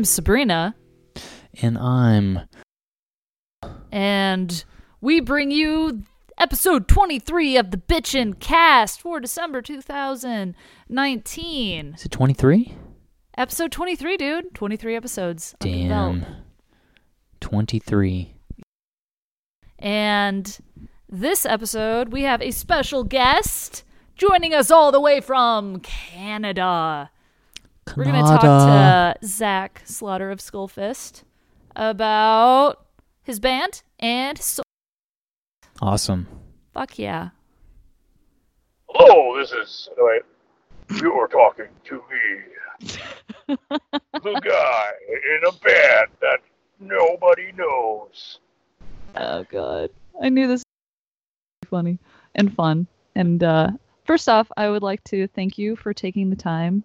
I'm Sabrina, And I'm. and we bring you episode 23 of the Bitchin' Cast for December 2019. Is it 23? Episode 23, dude. 23 episodes. under the belt. Damn. 23. And this episode, we have a special guest joining us all the way from Canada. We're going to talk to Zach Slaughter of Skullfist about his band and so- Awesome. fuck yeah. Hello, this is. Wait, you're talking to me, the guy in a band that nobody knows. Oh god. I knew this was funny and fun. And uh first off, I would like to thank you for taking the time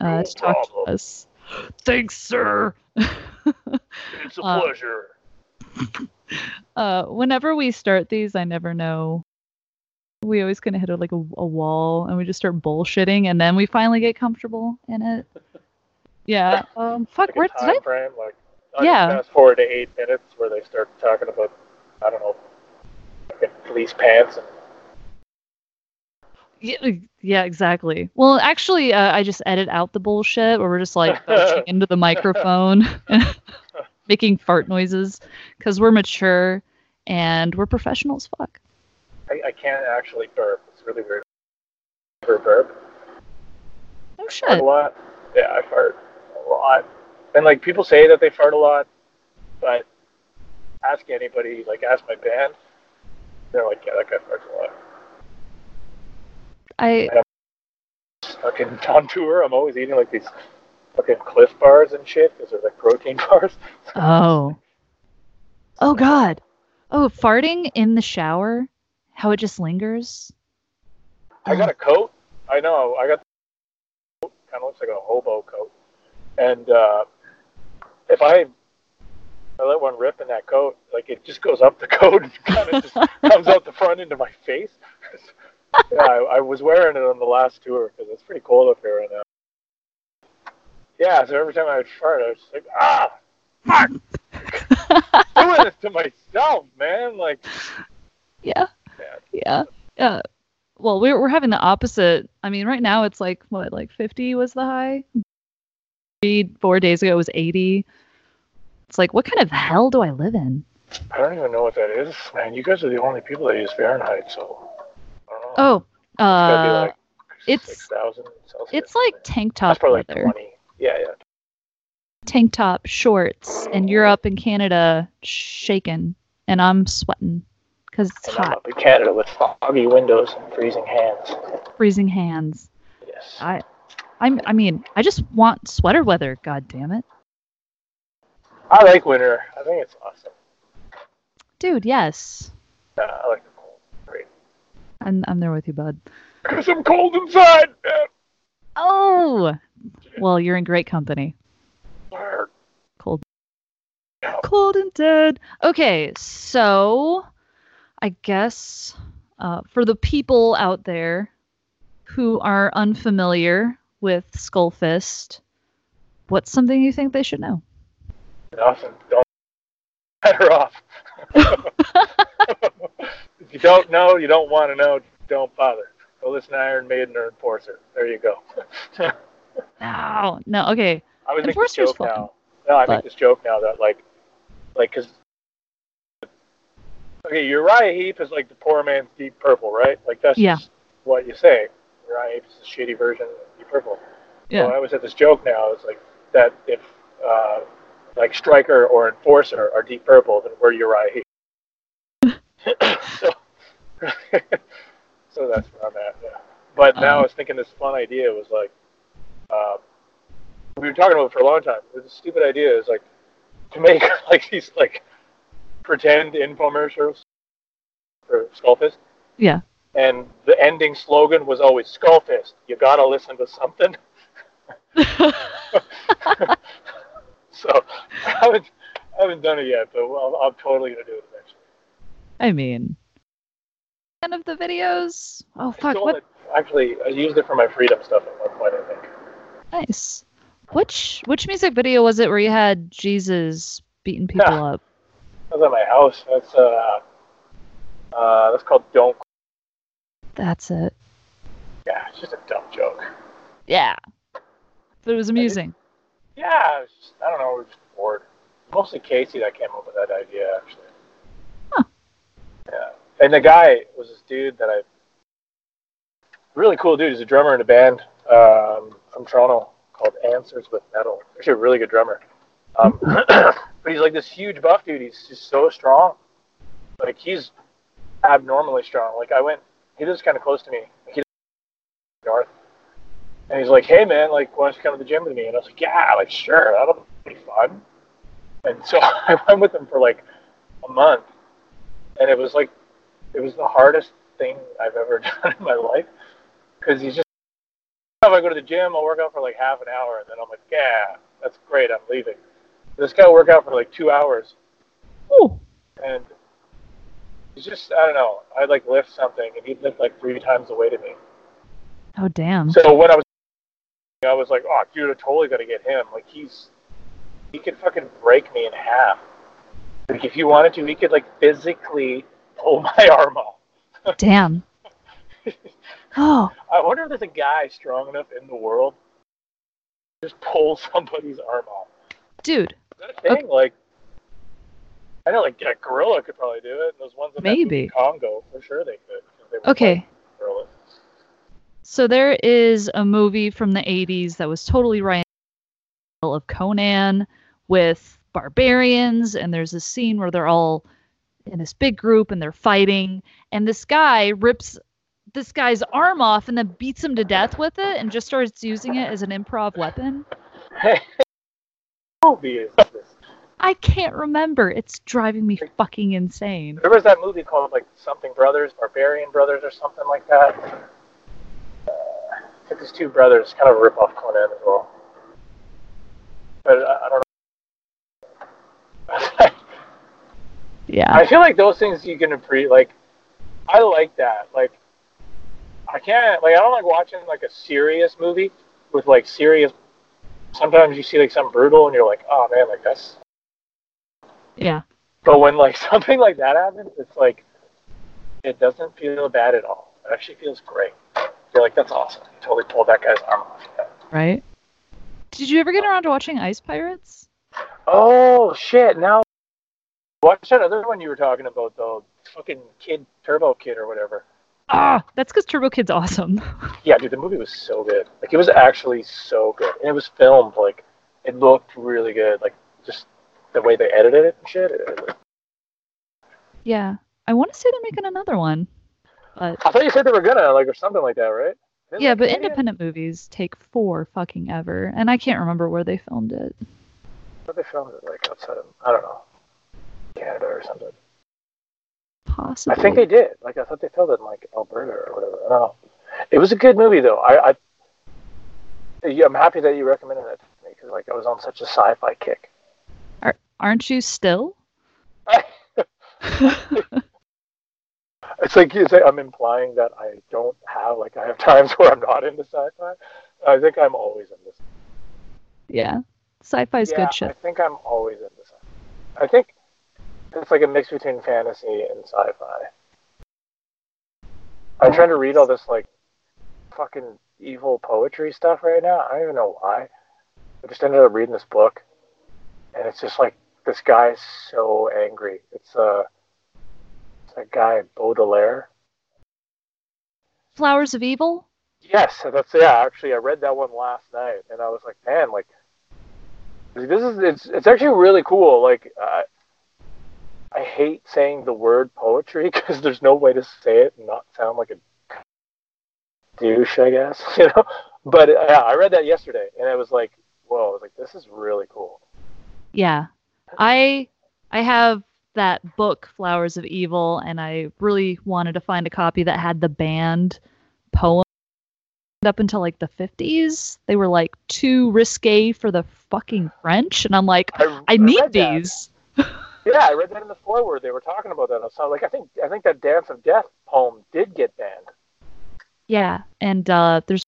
uh No to talk problem. to us. Thanks, sir. It's a Uh, pleasure. uh whenever we start these, I never know. We always kind of hit a, like a, a wall and we just start bullshitting and then we finally get comfortable in it. Yeah. Um fuck, Like where a did I frame, like I Yeah. fast forward to eight minutes where they start talking about, I don't know, fucking police pants and Yeah, yeah, exactly. Well, actually, uh, I just edit out the bullshit where we're just like into the microphone, making fart noises, because we're mature and we're professional as fuck. I, I can't actually burp. It's really weird. Ever burp? Oh shit! a lot. Yeah, I fart a lot. And like people say that they fart a lot, but ask anybody, like ask my band, they're like, yeah, that guy farts a lot. I Fucking on tour, I'm always eating like these fucking Cliff bars and shit because they're like protein bars. oh oh god oh farting in the shower, how it just lingers. I got a coat. I know. I got kind of looks like a hobo coat, and uh, if I I let one rip in that coat, like it just goes up the coat and kind of just comes out the front into my face. yeah, I, I was wearing it on the last tour because it's pretty cold up here right now. Yeah, so every time I would fart, I was just like, ah, fuck, doing this to myself, man. Like, Yeah. Yeah. Yeah. Yeah. Well, we're we're having the opposite. I mean, right now it's like what, like 50 was the high. Three, four days ago it was 80. It's like, what kind of hell do I live in? I don't even know what that is, man. You guys are the only people that use Fahrenheit, so I don't know. Oh, It's gotta be uh, like it's- 6,000 Celsius. it's like tank That's top probably like weather. 20. Yeah, yeah. Tank top, shorts, and you're up in Canada shaking, and I'm sweating because it's And I'm hot, up in Canada with foggy windows and freezing hands. freezing hands. Yes. I, I'm, I mean, I just want sweater weather. God damn it, I like winter. I think it's awesome. dude. Yes, Uh, I like the cold. Great. I'm, I'm there with you, bud. Because I'm cold inside. Oh, well, you're in great company. Cold. Cold and dead. Okay, so I guess uh, for the people out there who are unfamiliar with Skullfist, what's something you think they should know? Nothing. Don't. Better off. if you don't know, you don't want to know, don't bother. Go listen to Iron Maiden or Enforcer. There you go. No, no. Okay, I would make this Enforcer's joke fun, now. No, I but- make this joke now that like, like, cause. Okay, Uriah Heep is like the poor man's Deep Purple, right? Like that's Yeah. just what you say. Uriah Heep is a shitty version of Deep Purple. yeah. So I always had this joke now. It's like that if uh, like Striker or Enforcer are Deep Purple, then we're Uriah Heep. So, so that's where I'm at. Yeah. But now I Um, was thinking this fun idea was like, uh, we were talking about it for a long time. The stupid idea is like to make like these like pretend infomercials for Skullfist, Yeah. and the ending slogan was always Skullfist. You gotta listen to something. so I haven't I haven't done it yet, but well, I'm totally gonna do it. I mean, end of the videos. Oh fuck! What? it. Actually, I used it for my freedom stuff at one point. I think. Nice. Which which music video was it where you had Jesus beating people Yeah. up? That was at my house. That's uh, uh, that's called "Don't." That's it. Yeah, it's just a dumb joke. Yeah. But it was amusing. Yeah, it was just, I don't know. We are just bored. Mostly Casey that came up with that idea, actually. Yeah, and the guy was this dude that I. Really cool dude. He's a drummer in a band um, from Toronto called Answers with Metal. Actually, a really good drummer. Um, but he's like this huge buff dude. He's just so strong. Like he's abnormally strong. Like I went. He lives kind of close to me. Like, he north. And he's like, "Hey man, like, why don't you come to the gym with me?" And I was like, "Yeah, like, sure, that'll be fun." And so I went with him for like a month, and it was like, it was the hardest thing I've ever done in my life because he's just. If I go to the gym, I'll work out for like half an hour, and then I'm like, "Yeah, that's great, I'm leaving." This guy will work out for like two hours, Ooh. and he's just, I don't know. I'd like lift something, and he'd lift like three times the weight of me. Oh damn. So when I was, I was like, oh, dude, I totally got to get him. Like he's, he could fucking break me in half. Like if you wanted to, he could like physically pull my arm off. Damn. Oh, I wonder if there's a guy strong enough in the world to just pull somebody's arm off. dude. Is that a thing? Like, I know like a gorilla could probably do it. And those ones in Maybe. Congo, for sure they could. they Okay. like. So there is a movie from the 80s that was totally right of Conan with barbarians and there's a scene where they're all in this big group and they're fighting and this guy rips this guy's arm off and then beats him to death with it and just starts using it as an improv weapon. Hey, movie is this? I can't remember. It's driving me fucking insane. There was that movie called like something Brothers, Barbarian Brothers, or something like that. Uh, I think these two brothers, kind of a rip off Conan as well. But I, I don't know. Yeah. I feel like those things you can appreciate. Like, I like that. Like, I can't. Like, I don't like watching like a serious movie with like serious. Sometimes you see like something brutal, and you're like, oh man, like that's Yeah. But when like something like that happens, it's like it doesn't feel bad at all. It actually feels great. You're like, that's awesome. You totally pulled that guy's arm off. Right? Did you ever get around to watching Ice Pirates? Oh shit! Now watch that other one you were talking about though. Fucking kid, Turbo Kid or whatever. Ah, that's because Turbo Kid's awesome. Yeah, dude, the movie was so good. Like it was actually so good, and it was filmed like it looked really good. Like just the way they edited it and shit. It, it- yeah. I want to say they're making another one. But I thought you said they were gonna like or something like that, right? Isn't yeah, that but Canadian? independent movies take four fucking ever, and I can't remember where they filmed it. I thought they filmed it like outside of I don't know Canada or something. Possibly. I think they did. Like I thought they filmed it in like Alberta or whatever. I don't know. It was a good movie though. I, I I'm happy that you recommended it to me because like I was on such a sci-fi kick. Aren't you still? It's like, it's like I'm implying that I don't have like I have times where I'm not into sci-fi. I think I'm always in this. yeah. Sci-fi's yeah, good shit. I think I'm always into sci-fi. I think it's like a mix between fantasy and sci-fi. I'm trying to read all this like fucking evil poetry stuff right now. I don't even know why. I just ended up reading this book, and it's just like this guy is so angry. It's uh, it's that guy Baudelaire. Flowers of Evil? Yes, that's yeah. Actually, I read that one last night, and I was like, man, like this is it's it's actually really cool. Like uh, I hate saying the word poetry because there's no way to say it and not sound like a douche, I guess. You know, but uh, yeah, I read that yesterday, and I was like, whoa! I was like, this is really cool. Yeah. I I have that book Flowers of Evil and I really wanted to find a copy that had the banned poem up until like the 50s. They were like too risque for the fucking French and I'm like I, I need these. Yeah, I read that in the foreword. They were talking about that. So like, I think I think that Dance of Death poem did get banned. Yeah, and uh there's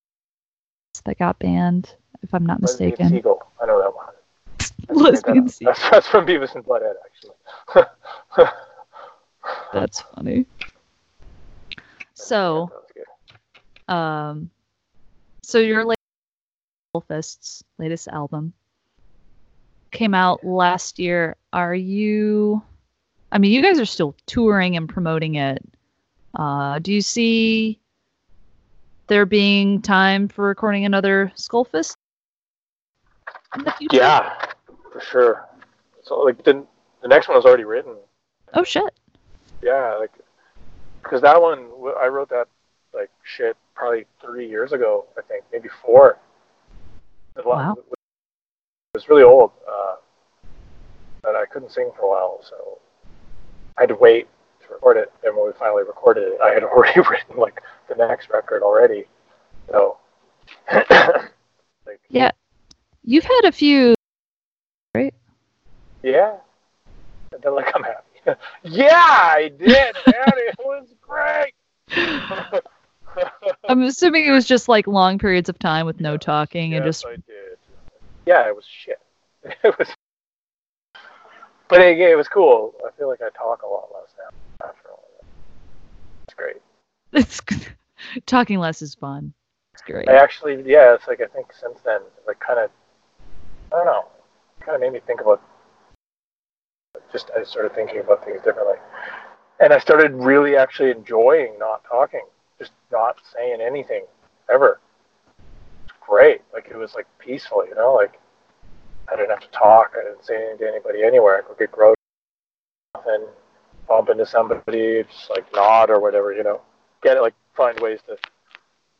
that got banned if I'm not Lesbian mistaken. Seagull. I know that one. I just that Lesbian. Seagull. That's, that's from Beavis and Butthead, actually. That's funny. So, That um, so your latest latest album came out last year. Are you? I mean, you guys are still touring and promoting it. Uh, do you see there being time for recording another Skullfist in the future? Yeah, for sure. So like the the next one was already written. Oh shit. Yeah, like because that one I wrote that like shit probably three years ago. I think maybe four. It Wow. It was really old, uh, and I couldn't sing for a while, so I had to wait to record it. And when we finally recorded it, I had already written like the next record already. So, like, Yeah. You've had a few. Right? Yeah. And then like I'm happy. yeah, I did, man. it was great. I'm assuming it was just like long periods of time with no talking and just I did. Yeah, it was shit. It was, but it, it was cool. I feel like I talk a lot less now after all that. It's great. it's talking less is fun. It's great. I actually, yeah, it's like I think since then, like kind of, I don't know, kind of made me think about. Just I started thinking about things differently, and I started really actually enjoying not talking, just not saying anything ever. It's great. Like it was like peaceful, you know. Like I didn't have to talk. I didn't say anything to anybody anywhere. I could get gross, and bump into somebody, just like nod or whatever, you know. Get it, like find ways to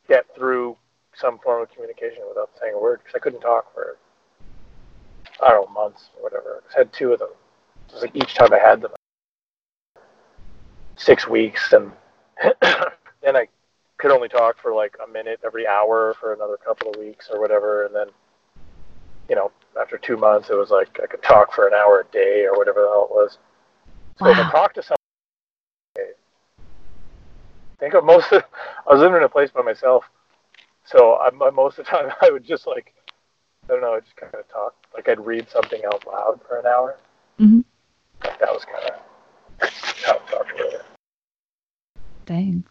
get through some form of communication without saying a word because I couldn't talk for I don't know months or whatever. I had two of them. It was like each time I had them, six weeks, and then I could only talk for like a minute every hour for another couple of weeks or whatever, and then you know after two months it was like I could talk for an hour a day or whatever the hell it was. So if I Wow. talk to someone, think of most of, I was living in a place by myself, so I, most of the time I would just like, I don't know, I just kind of talk. Like I'd read something out loud for an hour. Mm-hmm. That was kind of how I talked about it. Dang.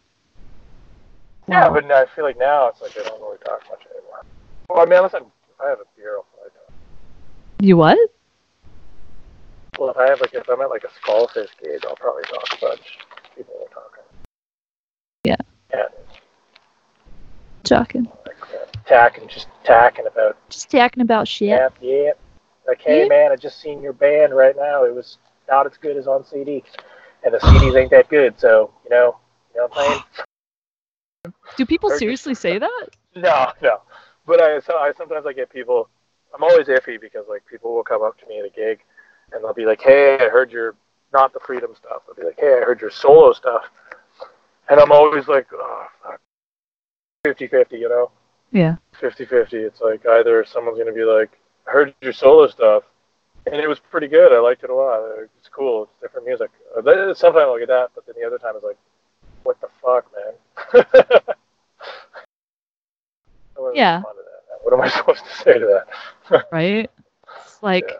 Yeah, but now I feel like now it's like I don't really talk much anymore. Well, I mean, unless I'm, I have a beer, I'll probably talk. You what? Well, if I have like, if I'm at like a Skullfist gig, I'll probably talk a bunch. People are talking. Yeah. Yeah, like uh, tacking, just tacking about Just talking about shit. Yeah, yeah. Like, hey Yeah. man, I just seen your band right now. It was not as good as on CD, and the CDs ain't that good. So you know, you know what I'm saying? Do people Or just- seriously say that? No, no. But I, so I sometimes I get people. I'm always iffy because like people will come up to me at a gig, and they'll be like, hey, I heard your not the freedom stuff. They'll be like, hey, I heard your solo stuff, and I'm always like, oh fuck, 50-50, you know. Yeah. 50-50. It's like either someone's gonna be like, I heard your solo stuff, and it was pretty good. I liked it a lot. It's cool. It's different music. Uh, Sometimes I'll get that, but then the other time it's like, what the fuck, man? Yeah. responding to that. What am I supposed to say to that? Right? It's like Yeah.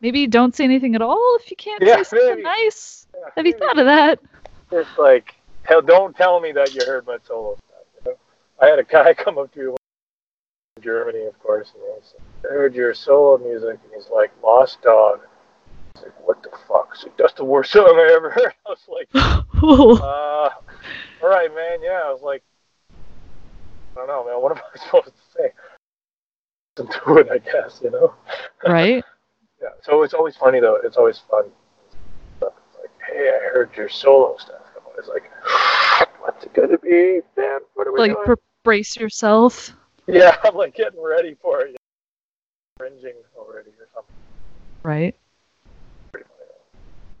maybe don't say anything at all if you can't Yeah, say something maybe. nice. Yeah, Have you maybe thought of that? It's like, tell, don't tell me that you heard my solo stuff. You know? I had a guy come up to me in Germany, of course, and he said, I heard your solo music, and he's like, Lost Dog. Like, what the fuck? He's like, That's the worst song I ever heard. I was like, uh, all right, man. Yeah, I was like, I don't know, man. What am I supposed to say? Listen to it, I guess. You know. right? Yeah. So it's always funny though. It's always fun. It's like, hey, I heard your solo stuff. I'm always like, what's it gonna be, man? What are we Like doing? pr- brace yourself. yeah, I'm like getting ready for it. Cringing already or something. Right.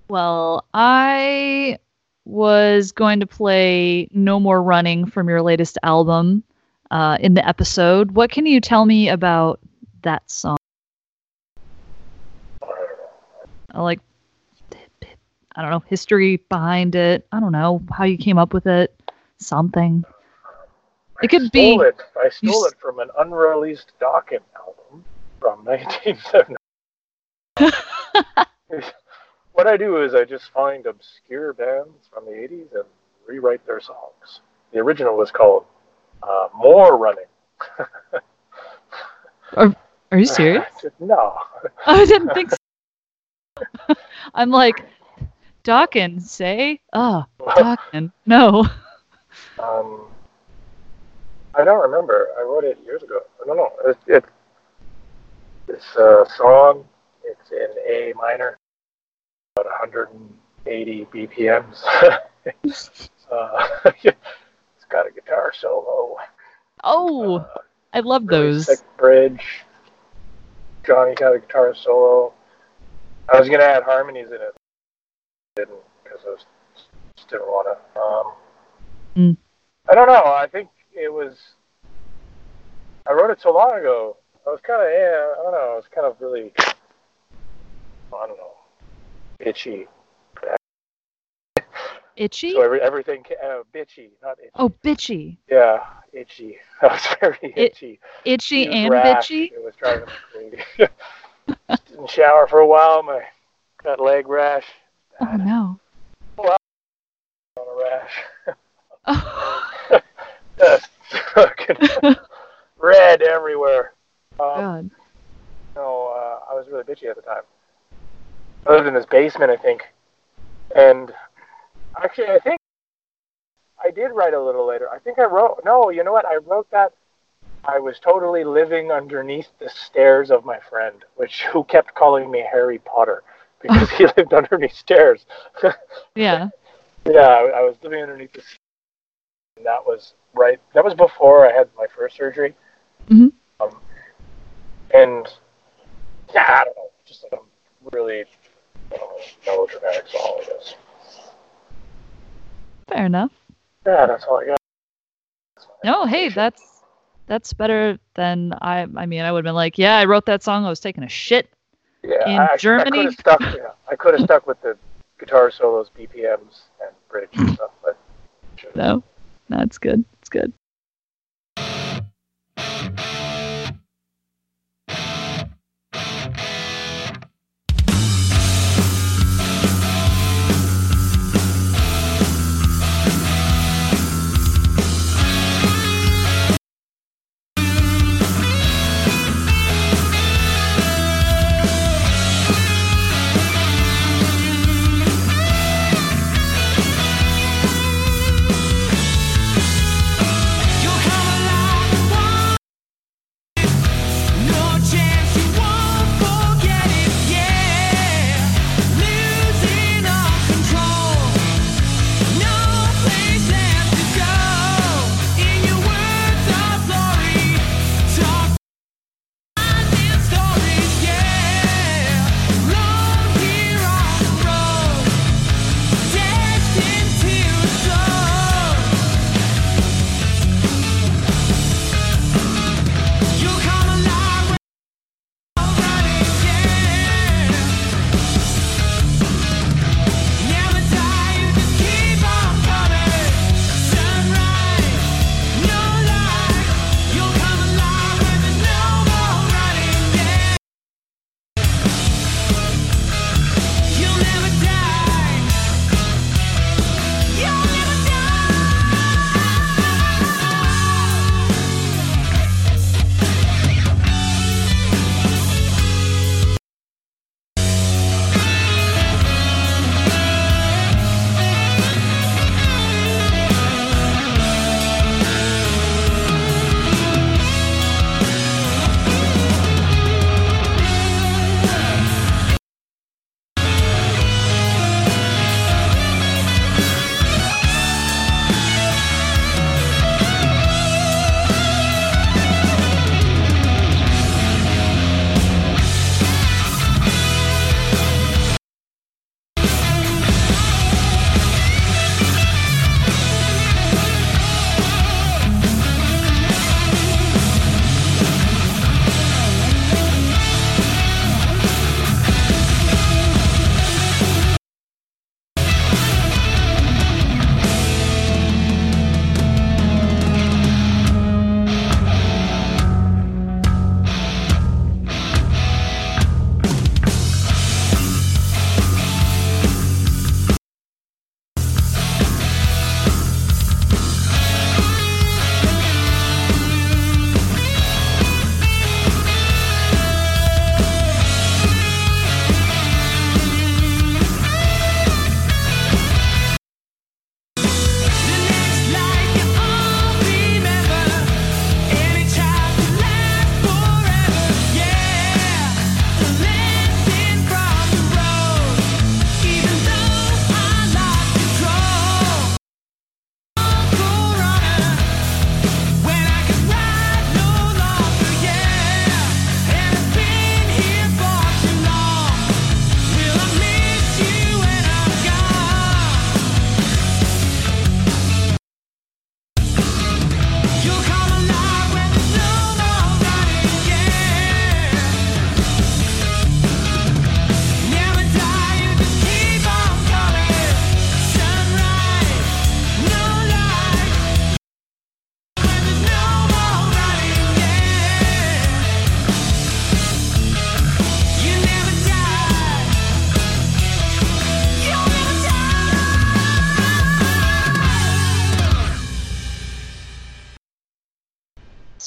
Well, I was going to play No More Running from your latest album uh, in the episode. What can you tell me about that song? I don't know. Like, I don't know, history behind it. I don't know how you came up with it. Something. It could stole be. It. I stole it from an unreleased Dawkins album from 1970. what I do is I just find obscure bands from the 80s and rewrite their songs. The original was called uh, More Running. Are you serious? no. I didn't think so. I'm like, Dawkins, say? Oh, Dawkins. No. Um, I don't remember. I wrote it years ago. I don't know. It, it, it's a song. It's in A minor, about 180 BPMs. uh, it's got a guitar solo. Oh, Uh, I love really those. sick bridge. Johnny got a guitar solo. I was gonna add harmonies in it, didn't because I was, just didn't want to. Um, Mm. I don't know. I think it was. I wrote it so long ago. I was kind of yeah. I don't know. I was kind of really. I don't know. Itchy. Itchy? So every, everything uh, bitchy, not itchy. Oh, bitchy. Yeah, itchy. I was very It- itchy. Itchy and rash. bitchy? It was driving me crazy. Didn't shower for a while. My got leg rash. Oh, no. On a rash. Oh, Just fucking red everywhere. Um, God. no, uh, I was really bitchy at the time. I lived in this basement, I think, and actually, I think I did write a little later. I think I wrote. No, you know what? I wrote that. I was totally living underneath the stairs of my friend, which who kept calling me Harry Potter because he lived underneath stairs. Yeah. Yeah, I, I was living underneath the. Stairs. And that was right. That was before I had my first surgery. Mhm. Um, and yeah, I don't know, just like really I don't know, melodramatic song, I guess. Fair enough. Yeah, that's all I got. No, hey, that's that's better than I. I mean, I would have been like, yeah, I wrote that song. I was taking a shit. Yeah, in I, I Germany? could have stuck. Yeah, I could have stuck with the guitar solos, BPMs, and bridge and stuff, but. No, that's good. It's good.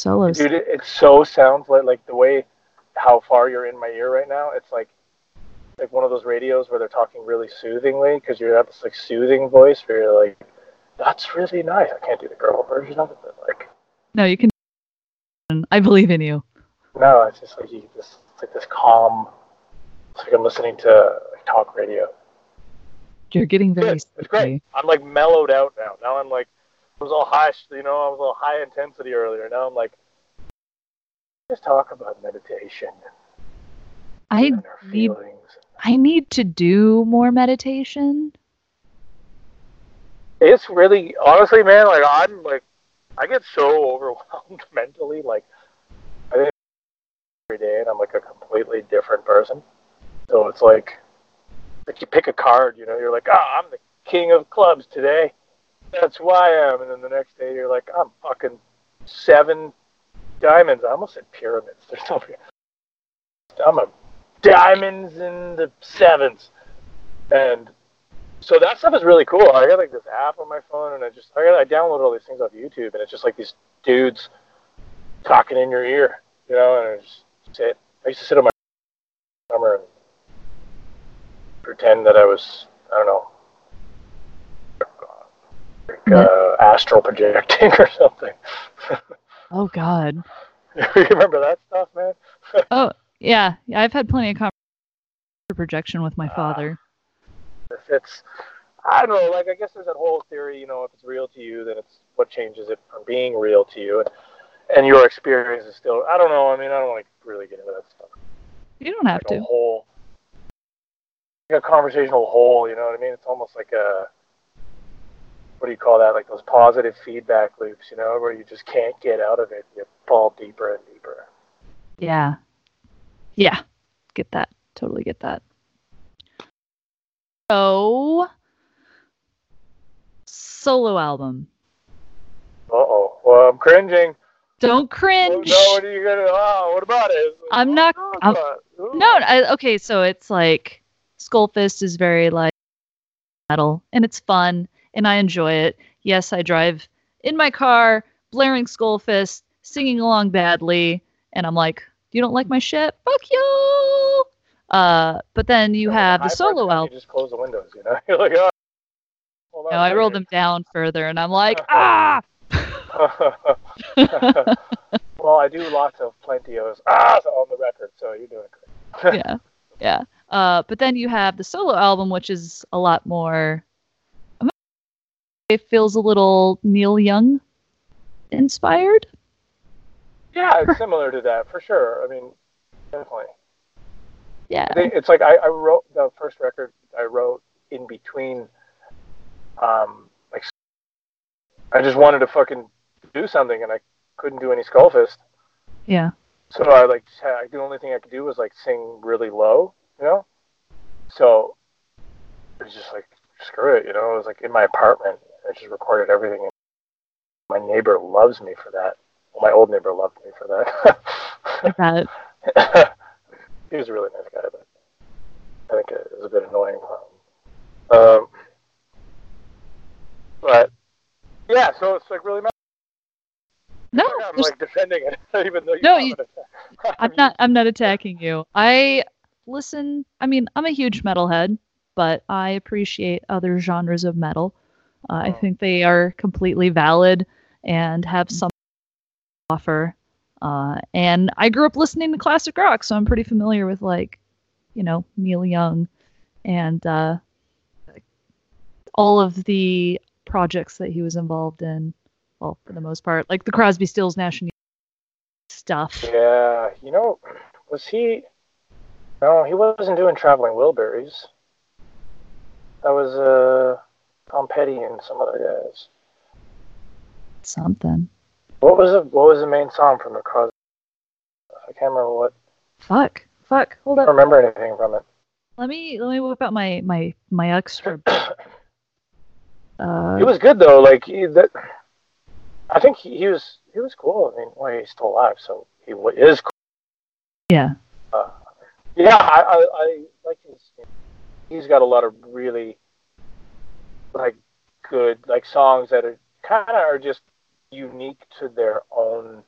Solos. Dude, it, it so sounds like like the way how far you're in my ear right now. It's like like one of those radios where they're talking really soothingly because you have this like soothing voice where you're like, "That's really nice." I can't do the girl version of it, but like, No, you can. I believe in you. no, it's just like you this it's like this calm. It's like I'm listening to like, talk radio. You're getting very. Good. It's great. I'm like mellowed out now. Now I'm like, I was all high, you know, I was all high intensity earlier. Now I'm like, just talk about meditation I need. I need to do more meditation. It's really, honestly, man, like I'm like, I get so overwhelmed mentally. Like, I think every day, and I'm like a completely different person. So it's like, like you pick a card, you know, you're like, ah, I'm the king of clubs today. That's why I am. And then the next day, you're like, I'm fucking seven diamonds. I almost said pyramids. There's no. I'm a diamonds in the sevens, and so that stuff is really cool. I got like this app on my phone, and I just I got I downloaded all these things off YouTube, and it's just like these dudes talking in your ear, you know. And I just sit. I used to sit on my summer and pretend that I was I don't know, like uh, astral projecting or something. Oh God. you remember that stuff, man? Oh yeah, yeah. I've had plenty of conversation projection with my Ah. father. if it's I don't know, like I guess there's that whole theory, you know, if it's real to you, then it's what changes it from being real to you, and and your experience is still. I don't know. I mean, I don't want to really get into that stuff. You don't have Like a to. whole, like a conversational whole. You know what I mean? It's almost like a what do you call that? Like those positive feedback loops, you know, where you just can't get out of it. You fall deeper and deeper. Yeah. Yeah. Get that. Totally get that. So solo album. Uh oh. Well, I'm cringing. Don't cringe. no, what are you gonna? Oh, what about it? I'm not- I'm- No, I, okay, so it's like Skullfist is very like metal and it's fun and I enjoy it. Yes, I drive in my car blaring Skullfist, singing along badly, and I'm like, "You don't like my shit? Fuck you!" Uh, but then you have the solo album. You just close the windows, you know. You're like, oh. No, I rolled second. them down further, and I'm like, "Ah!" well, I do lots of plenty of ah on the record, so you're doing great. yeah, yeah. Uh, but then you have the solo album, which is a lot more. I'm gonna say It feels a little Neil Young inspired. Yeah, it's similar to that for sure. I mean, definitely. Yeah. It's like I, I wrote the first record I wrote in between. Um, like I just wanted to fucking do something, and I couldn't do any Skullfist. Yeah. So I like the only thing I could do was like sing really low, you know. So it was just like screw it, you know. It was like in my apartment. I just recorded everything. And my neighbor loves me for that. Well, my old neighbor loved me for that. that. he was a really nice guy, but I think it was a bit annoying. Um, but yeah, so it's like really. No, I'm there's- like defending it, even though you No, attacked- I'm not. I'm not attacking you. I listen. I mean, I'm a huge metalhead, but I appreciate other genres of metal. Uh, I Oh. think they are completely valid and have some offer. Uh, and I grew up listening to classic rock, so I'm pretty familiar with like, you know, Neil Young, and uh, all of the projects that he was involved in. Well, for the most part, like the Crosby, Stills, Nash and stuff. Yeah, you know, was he? No, he wasn't doing traveling Wilburys. That was uh, Tom Petty and some other guys. Something. What was the What was the main song from the Crosby? I can't remember what. Fuck. Fuck. Hold I don't remember anything from it. Let me let me whip out my my my extra. Uh, It was good though. Like he, that, I think he, he was he was cool. I mean, well, he's still alive, so he is. Cool. yeah. Yeah, I, I, I like his. He's got a lot of really like good like songs that are kind of are just unique to their own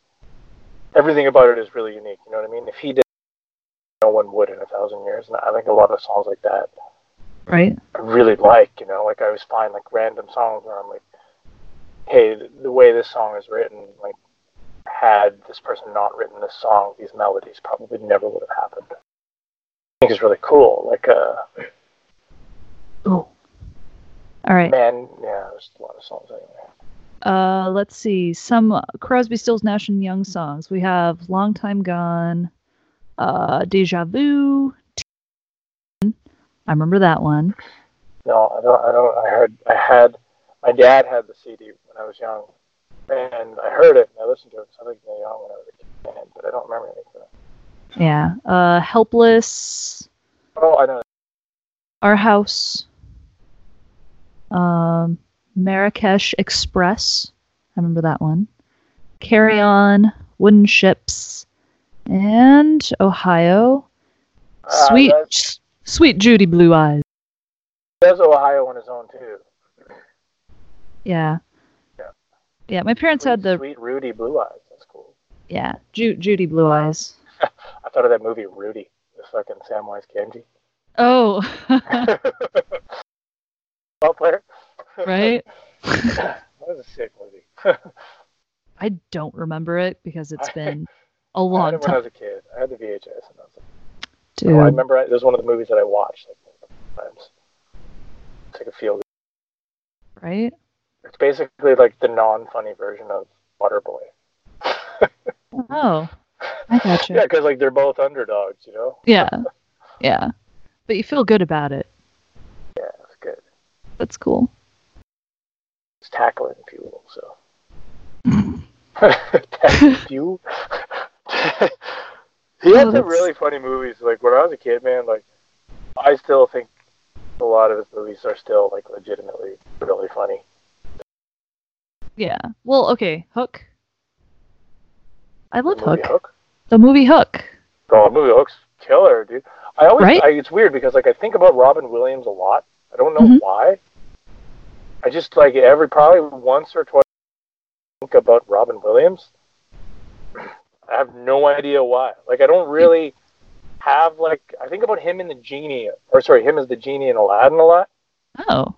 everything about it is really unique. You know what I mean? If he did, no one would in a thousand years. And I think a lot of songs like that Right? I really like. You know, like I always find like random songs where I'm like, hey, the, the way this song is written, like, had this person not written this song, these melodies probably never would have happened. I think it's really cool. Like, uh, Ooh. All right. man, yeah, there's a lot of songs anyway. Uh, let's see. Some Crosby, Stills, Nash and Young songs. We have "Long Time Gone," uh, "Deja Vu." I remember that one. No, I don't. I don't. I heard. I had. My dad had the CD when I was young, and I heard it and I listened to it. So I think young when I was a kid, but I don't remember anything. From it. Yeah. Uh, "Helpless," Oh, I know. "Our House," um, "Marrakesh Express." I remember that one. "Carry On," "Wooden Ships," and "Ohio." Ah, Sweet, sweet Judy Blue Eyes. There's Ohio on his own too. Yeah. Yeah. Yeah, my parents had the Sweet Rudy Blue Eyes. That's cool. yeah Ju- Judy Blue Eyes. I thought of that movie Rudy, the fucking Samwise Gamgee. Oh, Ball player. right. that was a sick movie. I don't remember it because it's been a long it when I time. was a kid. I had the VHS, and I was like, Dude, oh, I remember I, it was one of the movies that I watched like times. It's like a feel. right? It's basically like the non-funny version of Waterboy. Oh, I gotcha. Yeah, because like they're both underdogs, you know. Yeah, yeah. But you feel good about it. Yeah, it's good. That's cool. It's tackling fuel, so. tackling you. he Oh, had some really funny movies. Like when I was a kid, man. Like I still think a lot of his movies are still like legitimately really funny. Yeah. Well, okay. Hook. I love Hook. Hook. The movie Hook. Oh, the movie Hook's killer, dude. I always, Right? I, it's weird because like I think about Robin Williams a lot. I don't know Mhm. why. I just like every probably once or twice I think about Robin Williams. I have no idea why. Like I don't really have like I think about him in the genie, or sorry, him as the genie in Aladdin a lot. Oh.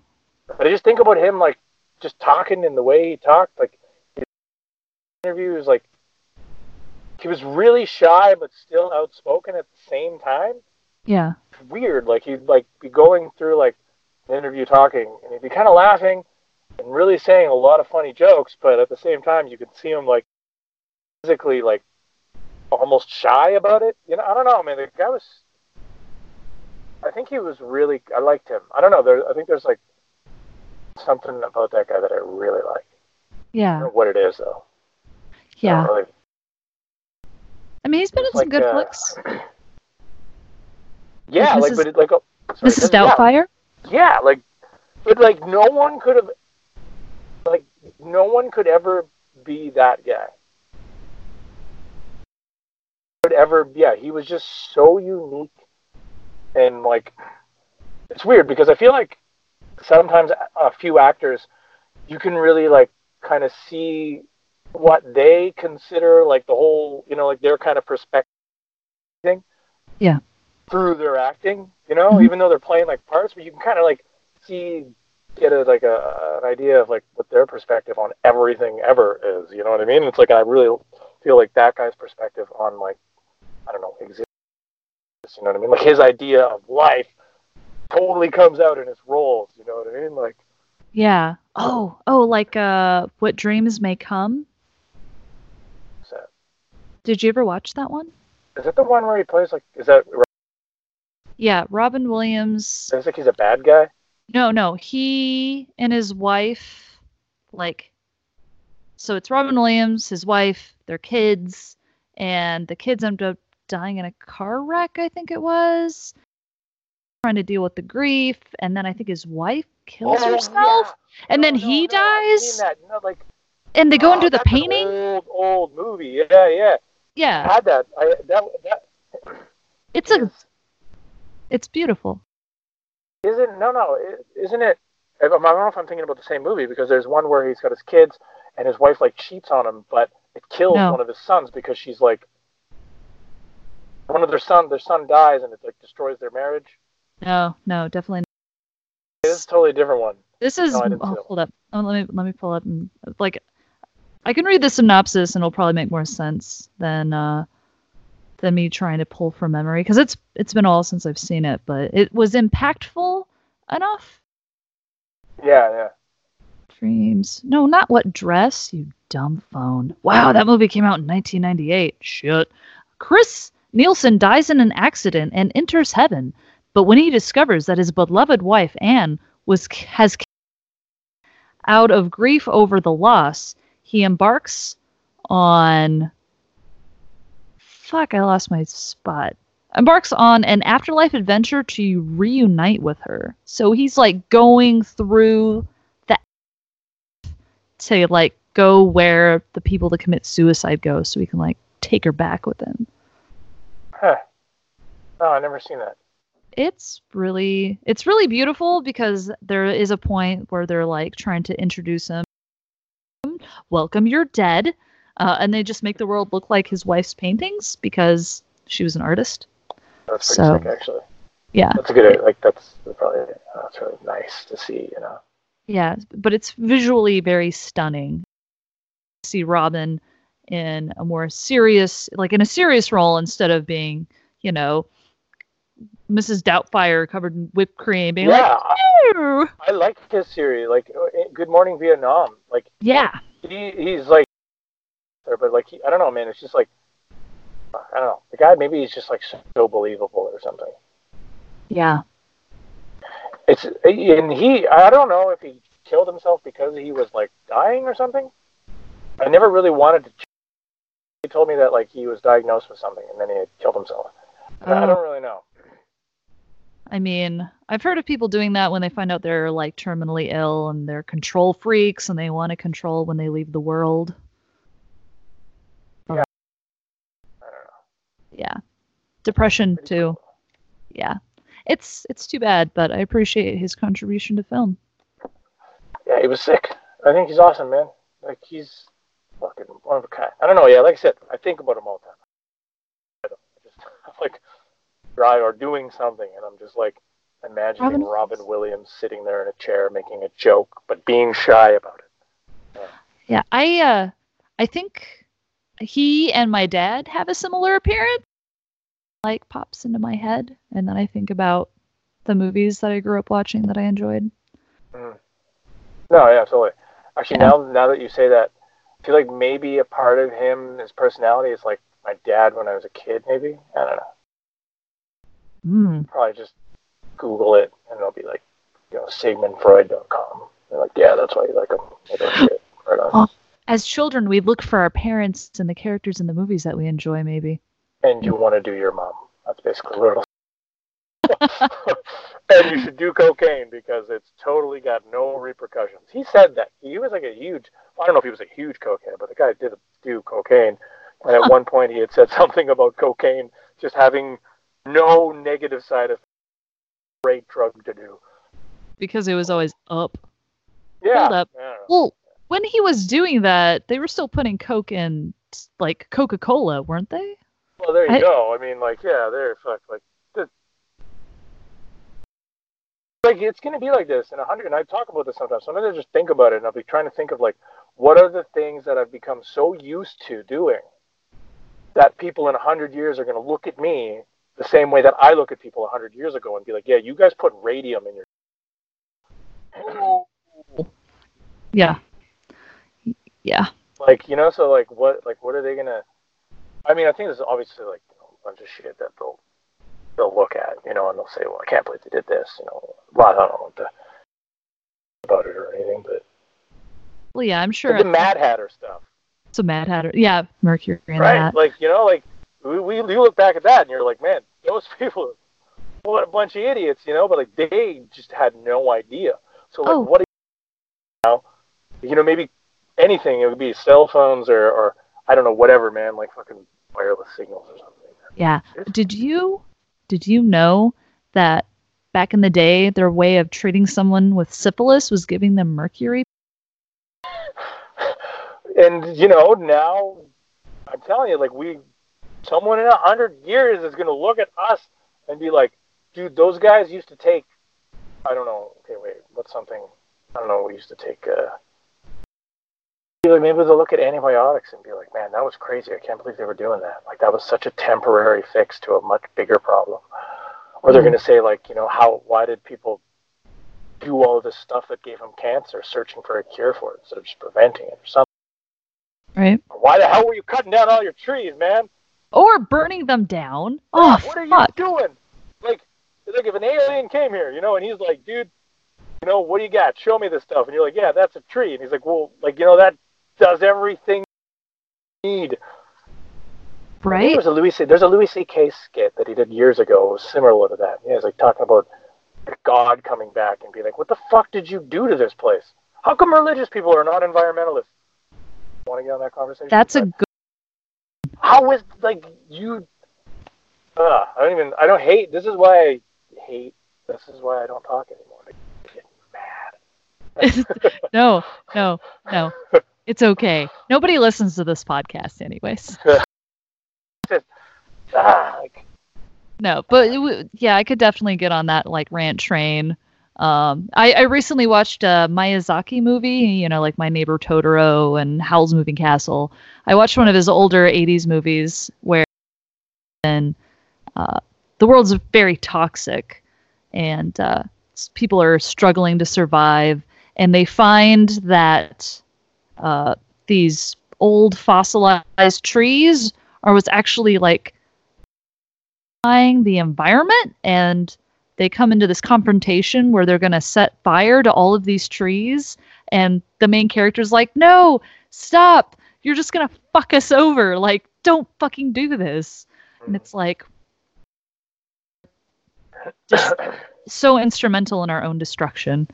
But I just think about him like just talking in the way he talked. Like his interviews, like he was really shy but still outspoken at the same time. Yeah. It's weird. Like he'd like be going through like an interview talking, and he'd be kind of laughing and really saying a lot of funny jokes. But at the same time, you could see him like physically like almost shy about it. You know, I don't know, man. The guy was. I think he was really. I liked him. I don't know. There, I think there's like something about that guy that I really like. I Yeah. know what it is though. Yeah. don't really- I mean, he's been in it's some good uh, flicks. Yeah, Like like, Mrs. but it, like, oh, sorry, Mrs. yeah, Doubtfire. Yeah, like, but like no one could have, like, no one could ever be that guy. Could ever, yeah, he was just so unique, and like, it's weird because I feel like sometimes a few actors, you can really like kind of see what they consider like the whole, you know, like their kind of perspective thing. Yeah. Through their acting, you know, Mhm. even though they're playing like parts, but you can kind of like see get a like a an idea of like what their perspective on everything ever is. You know what I mean? It's like I really feel like that guy's perspective on like I don't know existence. You know what I mean? Like his idea of life totally comes out in his roles. You know what I mean? Like Yeah. Oh. Oh, like uh, what dreams may come. Did you ever watch that one? is that the one where he plays like is that Yeah, Robin Williams. is like he's a bad guy? No, no, he and his wife, like, so it's Robin Williams, his wife, their kids, and the kids end up dying in a car wreck. I think it was. Trying to deal with the grief, and then I think his wife kills Oh, herself, yeah. and No, then no, he no, dies. No, like and they go oh, into the painting. Old old movie. Yeah, yeah. I Yeah, had that. I that that it's a, it's beautiful. Isn't no no isn't it? I don't know if I'm thinking about the same movie because there's one where he's got his kids and his wife like cheats on him, but it kills No. one of his sons because she's like one of their son their son dies and it like destroys their marriage. No, no, definitely. This is a totally different one. This is. No, oh, hold up. Oh, let me let me pull up and like, I can read the synopsis and it'll probably make more sense than uh than me trying to pull from memory because it's it's been all since I've seen it, but it was impactful enough. Yeah, yeah. Dreams. No, not what dress, you dumb phone. Wow, that movie came out in 1998. Shit. Chris Nielsen dies in an accident and enters heaven, but when he discovers that his beloved wife Anne was has out of grief over the loss, he embarks on fuck, I lost my spot. Embarks on an afterlife adventure to reunite with her. So he's like going through the to like go where the people that commit suicide go so he can like take her back with him. Huh. No, I never seen that. It's really it's really beautiful because there is a point where they're like trying to introduce him. Welcome, you're dead. Uh, and they just make the world look like his wife's paintings because she was an artist. That's So- sick, actually. Yeah. That's a good. Like that's probably that's really nice to see. You know. Yeah, but it's visually very stunning. See Robin in a more serious, like in a serious role instead of being, you know, Mrs. Doubtfire covered in whipped cream, being yeah, like, I, "Ew." I like his series. Like uh, Good Morning Vietnam. Like yeah, he he's like, but like he, I don't know, man. It's just like I don't know. The guy maybe he's just like so believable or something. yeah, It's and he I don't know if he killed himself because he was like dying or something. I never really wanted to. He told me that like he was diagnosed with something and then he had killed himself. I Oh. don't really know. I mean, I've heard of people doing that when they find out they're like terminally ill and they're control freaks and they want to control when they leave the world. Yeah. I don't know. Yeah, depression too. Yeah, it's it's too bad, but I appreciate his contribution to film. Yeah, he was sick. I think he's awesome, man. Like he's fucking one of a kind. I don't know. Yeah, like I said, I think about him all the time. I don't- I just I'm like drive or doing something, and I'm just like imagining Robin- Robin, Williams sitting there in a chair making a joke, but being shy about it. Yeah, I uh I think he and my dad have a similar appearance. Like pops into my head and then I think about the movies that I grew up watching that I enjoyed. No, yeah, absolutely. Actually, Yeah. now now that you say that, I feel like maybe a part of him, his personality, is like my dad when I was a kid. Maybe I don't know. Mm. Probably just Google it, and it'll be like, you know, SigmundFreud.com. They're like, yeah, that's why you like him. Right on. Oh. As children, we look for our parents and the characters in the movies that we enjoy maybe. And you want to do your mom. That's basically what it'll. and you should do cocaine because it's totally got no repercussions. He said that he was like a huge. I don't know if he was a huge cocaine, but the guy did do cocaine. And at one point, he had said something about cocaine just having no negative side effects. Great drug to do. Because it was always up. Yeah. Hold up. I. Well, when he was doing that, they were still putting Coke in like Coca Cola, weren't they? Well, there you I- go. I mean, like, yeah, they're fuck, like, like it's gonna be like this in a hundred. And I talk about this sometimes. Sometimes I just think about it, and I'll be trying to think of like, what are the things that I've become so used to doing that people in a hundred years are gonna look at me the same way that I look at people a hundred years ago and be like, yeah, you guys put radium in your. Yeah. Yeah. like you know so like what like what are they gonna i mean i think there's obviously like you know, a bunch of shit that they'll they'll look at you know and they'll say well i can't believe they did this you know well i don't know what the about it or anything but Well, yeah, I'm sure the mad hatter stuff it's a Mad Hatter. Yeah, Mercury in right that. like you know like we, we you look back at that and you're like man those people what a bunch of idiots you know but like they just had no idea so like Oh. what do you know you know maybe anything it would be cell phones or or i don't know whatever man like fucking wireless signals or something Yeah. Did you did you know that back in the day their way of treating someone with syphilis was giving them mercury? and you know now I'm telling you, like we, someone in a hundred years is gonna look at us and be like, dude, those guys used to take, I don't know. Okay, wait, what's something? I don't know. We used to take. Uh, like maybe they'll look at antibiotics and be like, man, that was crazy. I can't believe they were doing that. Like that was such a temporary fix to a much bigger problem. Or they're Mhm. going to say like, you know, how why did people do all this stuff that gave them cancer, searching for a cure for it instead of just preventing it or something? Right. Why the hell were you cutting down all your trees, man? Or burning them down. Oh, what are you doing? Like, like if an alien came here, you know, and he's like, dude, you know, what do you got? Show me this stuff. And you're like, yeah, that's a tree. And he's like, well, like, you know, that does everything you need. Right? There's a Louis C. There's a Louis C.K. skit that he did years ago. It was similar to that. Yeah, it's like talking about God coming back and being like, "What the fuck did you do to this place? How come religious people are not environmentalists?" Want to get on that conversation? That's a good. how is like you? Uh, I don't even. I don't hate. This is why I hate. This is why I don't talk anymore. I get mad. No, no, no. It's okay. Nobody listens to this podcast, anyways. ah, like, No, but w- yeah, I could definitely get on that like rant train. Um, I, I recently watched a Miyazaki movie, you know, like My Neighbor Totoro and Howl's Moving Castle. I watched one of his older '80s movies where, and uh, the world's very toxic, and uh, people are struggling to survive, and they find that uh, these old fossilized trees are what's actually like the environment and they come into this confrontation where they're going to set fire to all of these trees and the main character's like no stop! You're just going to fuck us over! Like don't fucking do this! And it's like just so instrumental in our own destruction.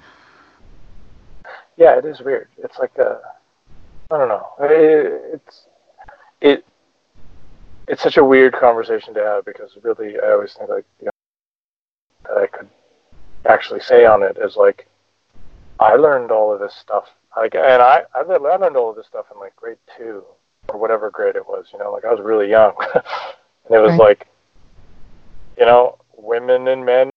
Yeah, it is weird. It's like a, I don't know. It, it's it. It's such a weird conversation to have because really, I always think like you know that I could actually say on it is like, I learned all of this stuff. Like, and I I learned I learned all of this stuff in like grade two or whatever grade it was. You know, like I was really young, and it was Right. like, you know, women and men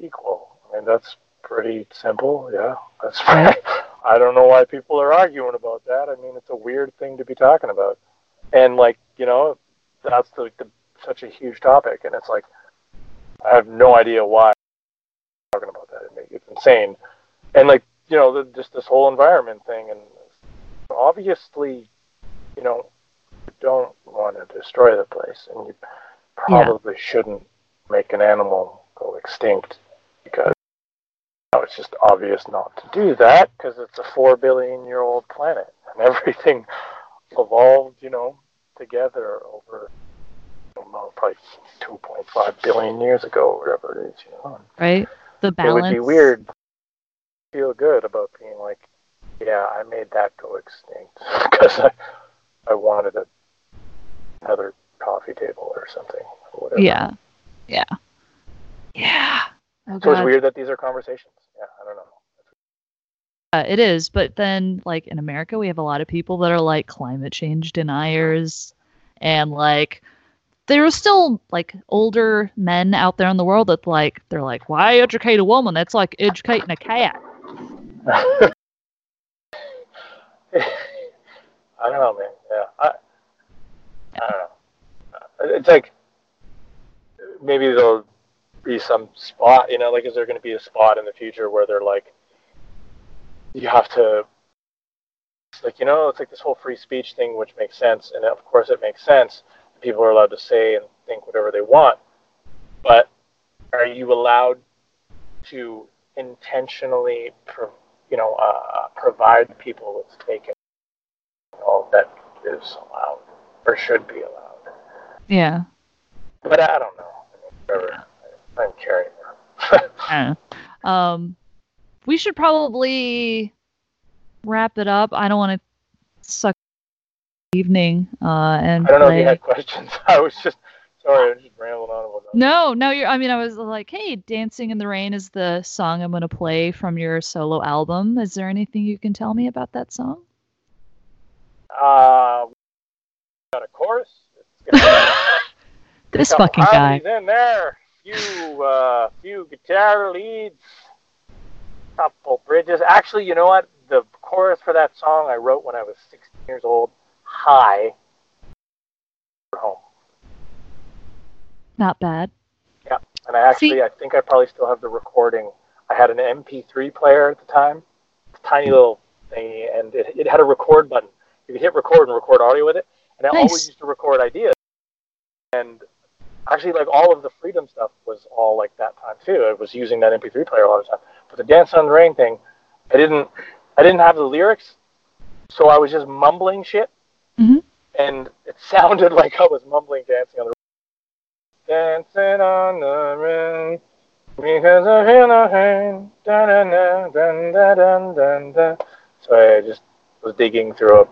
equal. I mean, that's pretty simple. Yeah, that's Right. I don't know why people are arguing about that. I mean, it's a weird thing to be talking about, and like you know, that's the, the such a huge topic, and it's like I have no idea why I'm talking about that. It's insane, and like you know, the, just this whole environment thing, and obviously, you know, you don't want to destroy the place, and you probably shouldn't make an animal go extinct because know, it's just obvious not to do that because it's a four billion year old planet and everything evolved, you know, together over know, probably 2.5 billion years ago, or whatever it is, you know. right the balance. It would be weird. to Feel good about being like, yeah, I made that go extinct because I, I wanted a, another coffee table or something, or whatever. yeah yeah yeah oh, So it's weird that these are conversations. Yeah, I don't know. Uh, it is, but then like in America, we have a lot of people that are like climate change deniers, and like there are still like older men out there in the world that like they're like, why educate a woman? That's like educating a cat. I don't know, man. Yeah, I, I don't know. It's like maybe there'll be some spot, you know, like is there going to be a spot in the future where they're like, you have to, like you know, it's like this whole free speech thing, which makes sense, and of course it makes sense. People are allowed to say and think whatever they want, but are you allowed to intentionally, pro- you know, uh, provide people with fake and all that is allowed or should be allowed? Yeah. But I don't know. I mean, whatever. I'm carrying them. um, we should probably wrap it up. I don't want to suck evening uh, and. I don't play. know if you had questions. I was just sorry. I was just rambling on about. That. No, no. You're. I mean, I was like, hey, "Dancing in the Rain" is the song I'm going to play from your solo album. Is there anything you can tell me about that song? Uh, got a chorus. this fucking guy. In there. Few, uh, few guitar leads. Couple bridges. Actually, you know what? The chorus for that song I wrote when I was 16 years old. High. Home. Not bad. Yeah, and I actually, See- I think I probably still have the recording. I had an MP3 player at the time, tiny little thingy, and it, it had a record button. You could hit record and record audio with it. And I Nice. always used to record ideas. And actually, like all of the Freedom stuff was all like that time too. I was using that MP3 player a lot of the time. But the Dance on the Rain thing, I didn't, I didn't have the lyrics, so I was just mumbling shit, Mhm. and it sounded like I was mumbling "Dancing on the Rain. Dancing on the rain because I feel no pain. Da, da, da, da, dun, dun, da. So I just was digging through a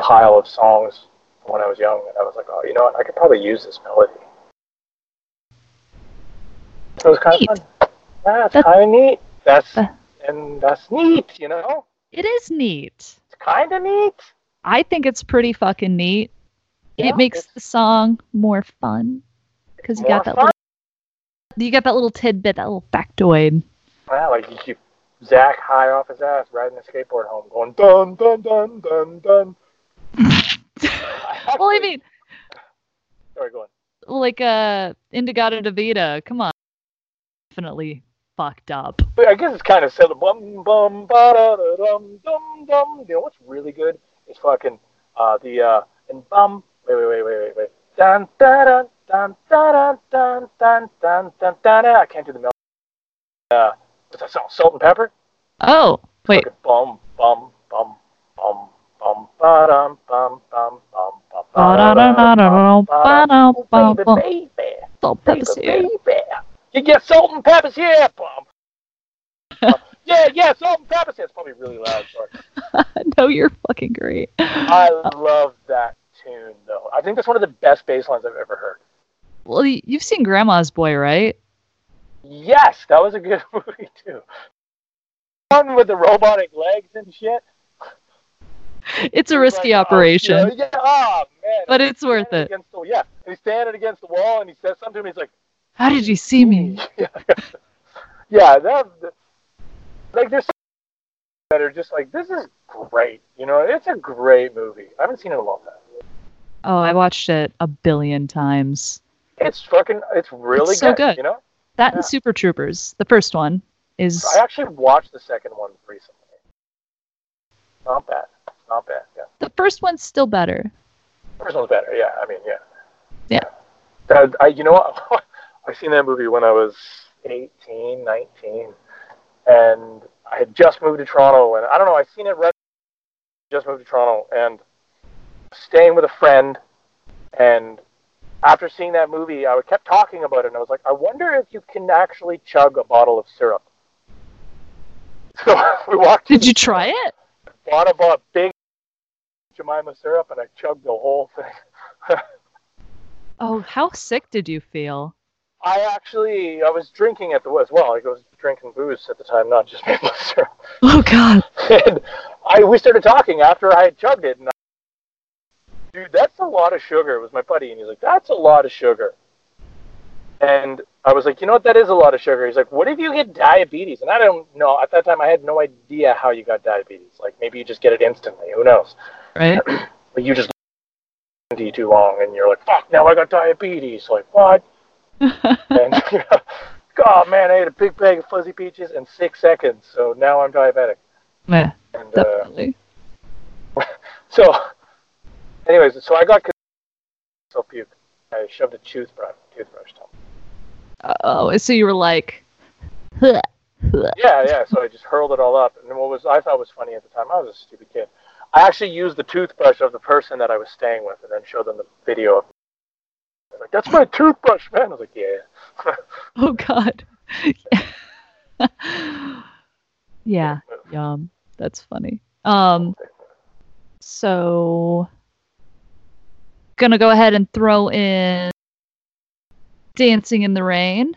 pile of songs when I was young, and I was like, oh, you know what? I could probably use this melody. So it was kind Neat. of fun. That's kind of neat. That's Uh. and that's neat. You know, It is neat. it's kind of neat. I think it's pretty fucking neat. Yeah, it makes the song more fun because you got that fun. little, you got that little tidbit, that little factoid. Yeah, like you keep Zach high off his ass riding a skateboard home, going dun dun dun dun dun. Well, I mean, sorry, go on. like uh, In-A-Gadda-Da-Vida. Come on, definitely fucked up. But I guess it's kind of silly. Bum bum ba da da dum dum dum. You know what's really good is fucking uh the uh and bum. Wait wait wait wait wait wait. Dun da dun dun dun dun dun dun dun dun. I can't do the melody. Uh, what's that song? Salt-N-Pepa. Oh, wait. Fucking Bum bum bum bum bum ba dum bum bum bum bum ba da dum bum ba dum. Oh, baby, baby. Salt, Baby, pepper, yeah. baby. You get Salt-N-Pepa's, yeah, bum. Yeah, yeah, Salt-N-Pepa's. It's probably really loud. Sorry. no, you're fucking great. I love that tune, though. I think that's one of the best bass lines I've ever heard. Well, you've seen Grandma's Boy, right? Yes, that was a good movie too. One with the robotic legs and shit. It's a risky Like, oh, operation, Yeah, yeah, oh man. but it's worth it. The, yeah, and he's standing against the wall, and he says something to me. He's like, How did you see me? yeah, yeah, that like there's some that are just like this is great. You know, it's a great movie. I haven't seen it in a long time. Oh, I watched it a billion times. It's fucking. It's really It's so good. You know, That Yeah. and Super Troopers, the first one, is I actually watched the second one recently. Not bad. Not bad. Yeah, the first one's still better. The first one's better. Yeah, I mean, yeah. Yeah. That, I, you know what? I seen that movie when I was 18, 19, and I had just moved to Toronto, and I don't know. I seen it right. Just moved to Toronto, and staying with a friend, and after seeing that movie, I kept talking about it, and I was like, I wonder if you can actually chug a bottle of syrup. So we walked. Did you try it? bought a bought big Jemima syrup, and I chugged the whole thing. Oh, how sick did you feel? I actually I was drinking at the as well. I was drinking booze at the time, not just maple syrup. Oh God. And I we started talking after I had chugged it, and I, dude, that's a lot of sugar. It was my buddy, and he's like, "That's a lot of sugar." And I was like, "You know what? That is a lot of sugar." He's like, "What if you get diabetes?" And I don't know. At that time, I had no idea how you got diabetes. Like maybe you just get it instantly. Who knows? Right? But you just too long, and you're like, "Fuck! Now I got diabetes." Like what? And oh man, I ate a big bag of fuzzy peaches in six seconds, so now I'm diabetic. yeah, And uh, so, anyways, so I got so puke. I shoved a toothbrush, toothbrush down. Oh, so you were like, "Huh, huh." Yeah, yeah. So I just hurled it all up, and what was I thought was funny at the time. I was a stupid kid. I actually used the toothbrush of the person that I was staying with, and then showed them the video. Of like, "That's my toothbrush, man." I was like, "Yeah." oh God. yeah, yum. That's funny. Um, so gonna go ahead and throw in Dancing in the Rain.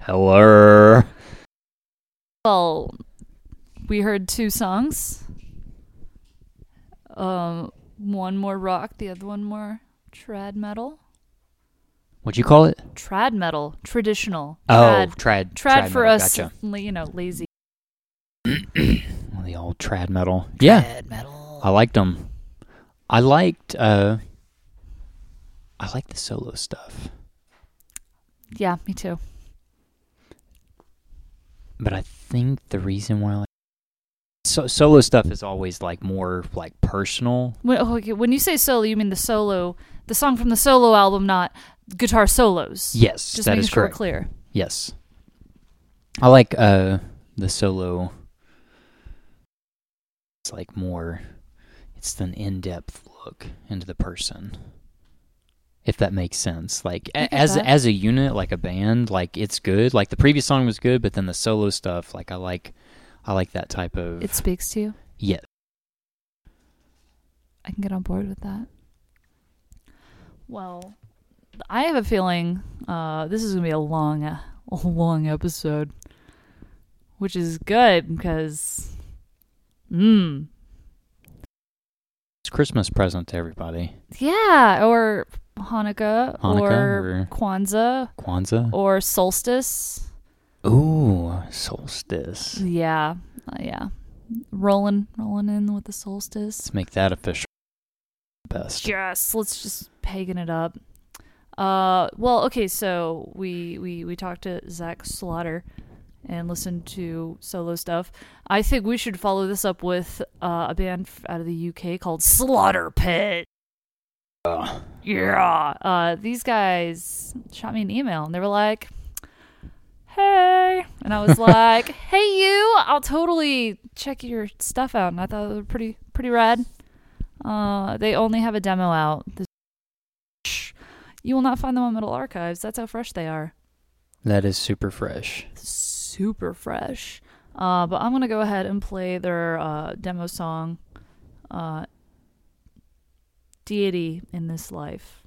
Hello. well, we heard two songs. Um, one more rock, the other one more trad metal. What'd you call it? Trad metal, traditional. Oh, Trad, trad. trad for metal, us, Gotcha. la- you know, lazy. The old trad metal. Yeah, metal. I liked them. I liked. uh I like the solo stuff, Yeah, me too. but I think the reason why like so solo stuff is always like more like personal. When, oh, okay, when you say solo, you mean the solo, the song from the solo album, not guitar solos. Yes, Just that making is sure correct. clear. Yes. I like uh the solo it's like more it's an in-depth look into the person. If that makes sense. Like a- as that. as a unit like a band, like it's good. Like the previous song was good, but then the solo stuff like I like I like that type of It speaks to you. Yeah. I can get on board with that. Well, I have a feeling uh, this is gonna be a long, a long episode, which is good because, It's Christmas present to everybody. yeah, or Hanukkah, Hanukkah or or- Kwanzaa, Kwanzaa. or solstice. Ooh, solstice. Yeah, uh, yeah, rolling, rolling in with the solstice. Let's make that official. Best. Yes, let's just pagan it up. Uh, well, okay, so we we we talked to Zach Slaughter and listened to solo stuff. I think we should follow this up with uh, a band out of the UK called Slaughter Pit. Uh, Yeah, uh, these guys shot me an email and they were like, "Hey," and I was like, "Hey, you! I'll totally check your stuff out." And I thought it was pretty pretty rad. Uh, they only have a demo out. This- You will not find them on Metal Archives. That's how fresh they are. that is super fresh. Super fresh. Uh, but I'm gonna go ahead and play their uh, demo song, uh, "Deity in This Life."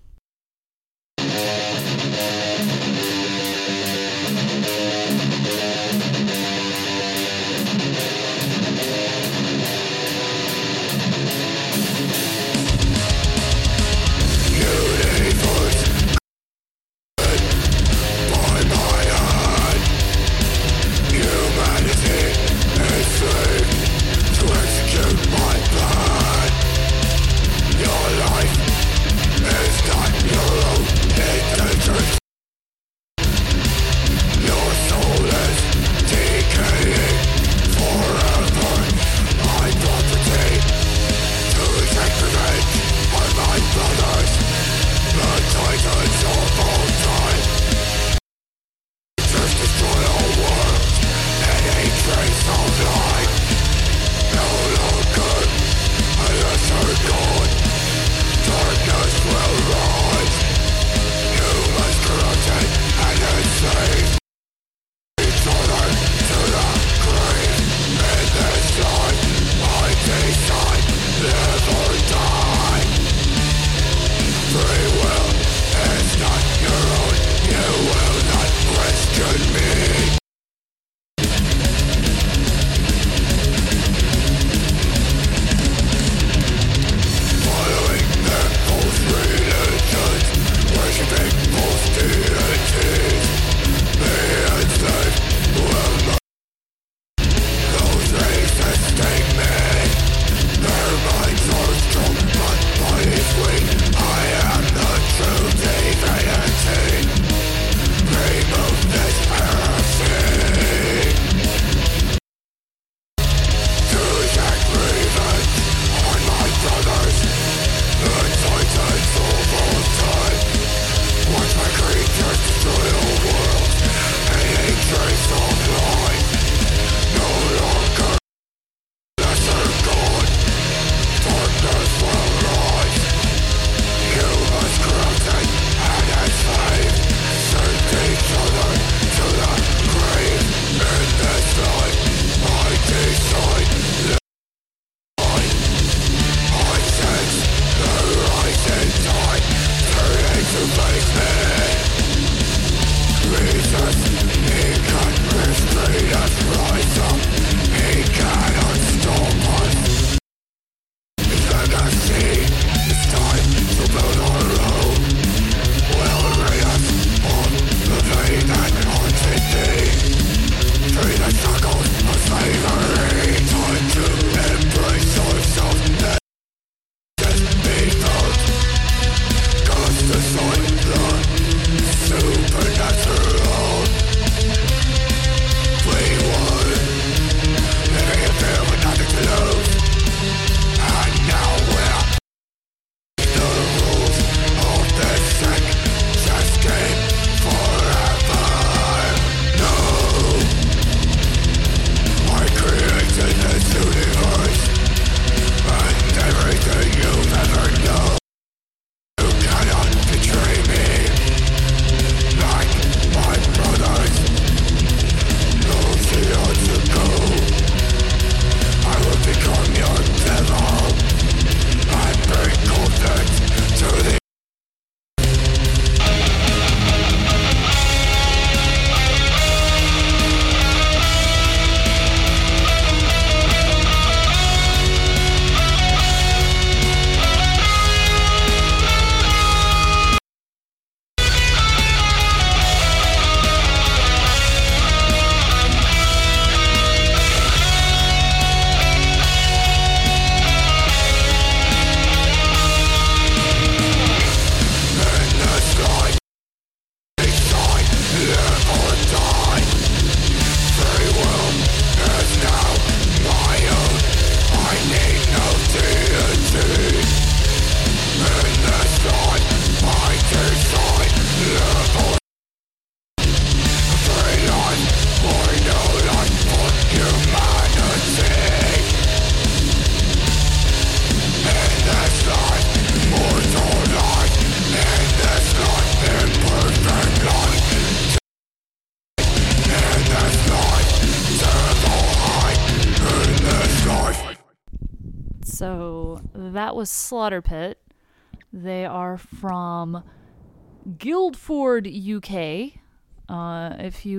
That was Slaughter Pit. They are from Guildford, UK. Uh, if you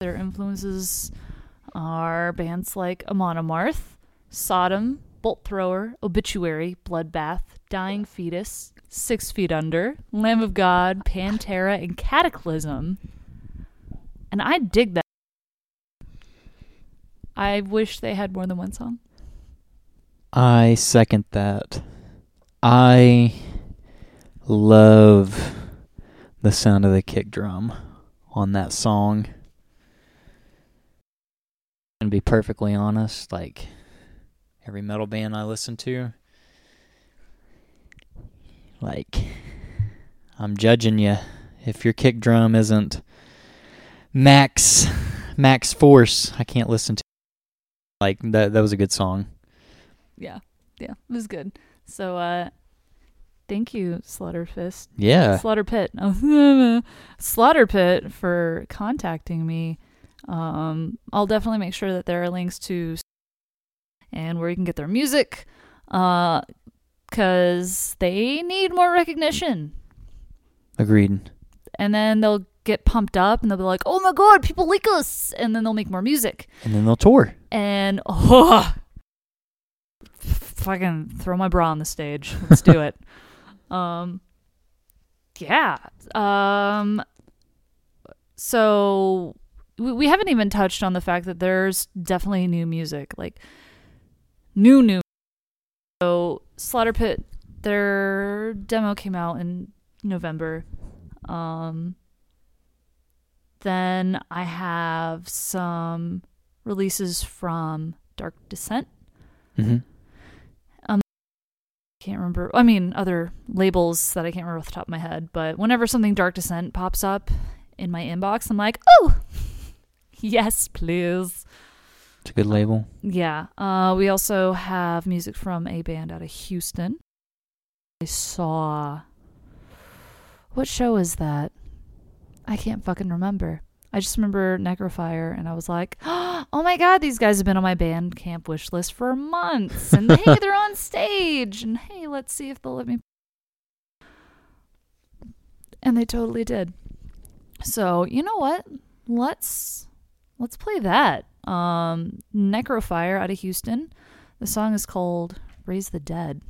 their influences are bands like Amon Amarth, Sodom, Bolt Thrower, Obituary, Bloodbath, Dying Fetus, Six Feet Under, Lamb of God, Pantera, and Cataclysm. And I dig that. I wish they had more than one song. I second that. I love the sound of the kick drum on that song. And be perfectly honest, like every metal band I listen to, like I'm judging you if your kick drum isn't max max force. I can't listen to. Like that. That was a good song. Yeah, yeah, it was good. So, uh, thank you, Slaughter Fist. Yeah. Slaughter Pit. Slaughter Pit for contacting me. Um, I'll definitely make sure that there are links to and where you can get their music, uh, because they need more recognition. Agreed. And then they'll get pumped up and they'll be like, "Oh my god, people like us!" And then they'll make more music. And then they'll tour. And oh, fucking throw my bra on the stage. Let's do it. Um, yeah. Um, so we, we haven't even touched on the fact that there's definitely new music, like new new. So Slaughter Pit, their demo came out in November. Um, then I have some releases from Dark Descent. Mm-hmm. Can't remember. I mean, other labels that I can't remember off the top of my head. But whenever something Dark Descent pops up in my inbox, I'm like, oh, yes, please. It's a good label. Yeah. Uh, we also have music from a band out of Houston. I saw. What show is that? I can't fucking remember. I just remember Necrofire, and I was like, "Oh my god, these guys have been on my Bandcamp wish list for months, and hey, they're on stage, and hey, let's see if they'll let me." And they totally did. So you know what? Let's let's play that. Um, Necrofire out of Houston. The song is called "Raise the Dead."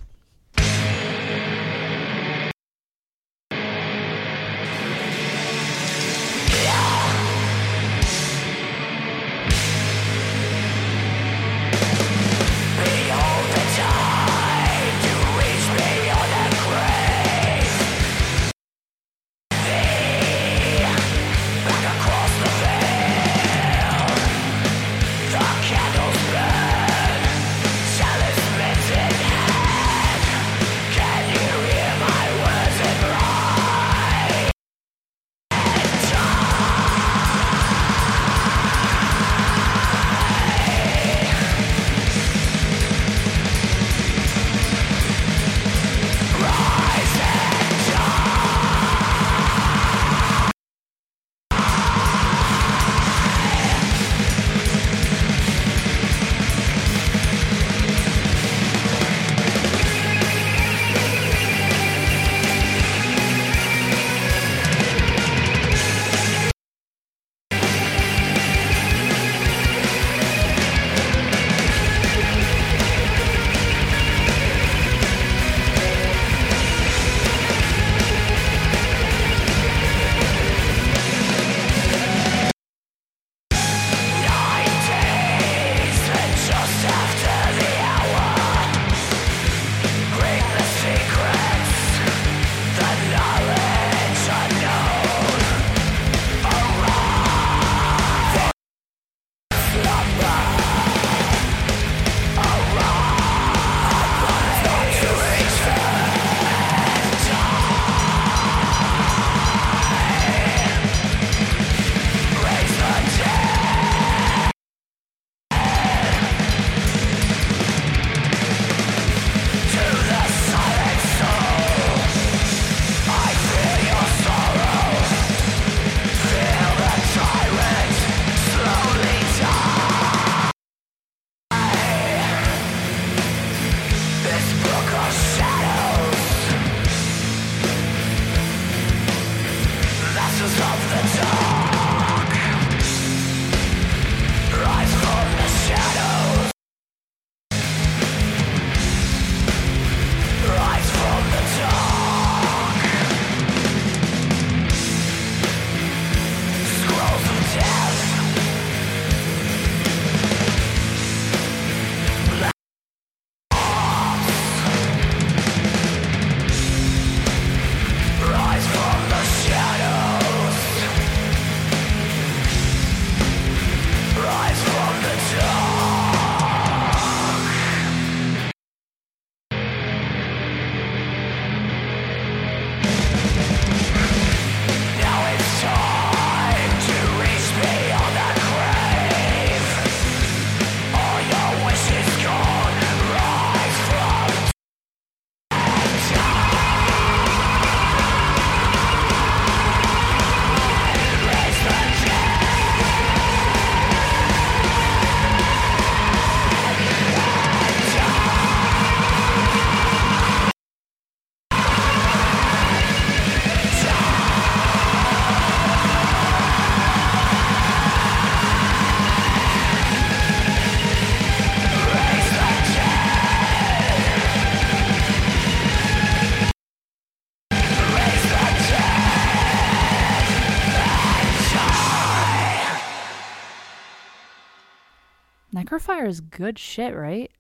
Necrofire is good shit, right?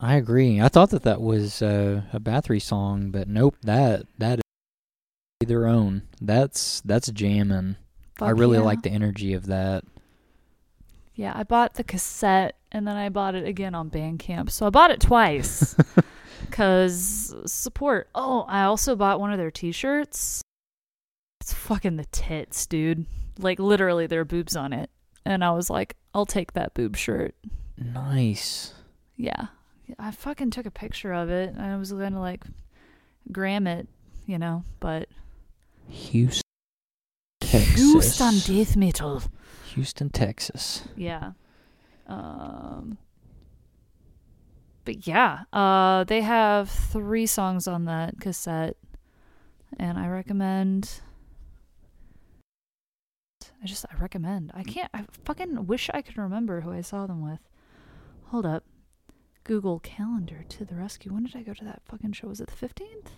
I agree. I thought that that was uh, a Bathory song, but nope. That that is their own. That's that's jamming. I really yeah. like the energy of that. Yeah, I bought the cassette and then I bought it again on Bandcamp. So I bought it twice because support. Oh, I also bought one of their T-shirts. It's fucking the tits, dude. Like literally, there are boobs on it, and I was like, I'll take that boob shirt. Nice. Yeah, I fucking took a picture of it. and I was gonna like gram it, you know, but Houston, Texas. Houston death metal. Houston, Texas. Yeah. Um But yeah, uh they have 3 songs on that cassette and I recommend I just I recommend. I can't I fucking wish I could remember who I saw them with. Hold up. Google Calendar to the rescue. When did I go to that fucking show? Was it the 15th?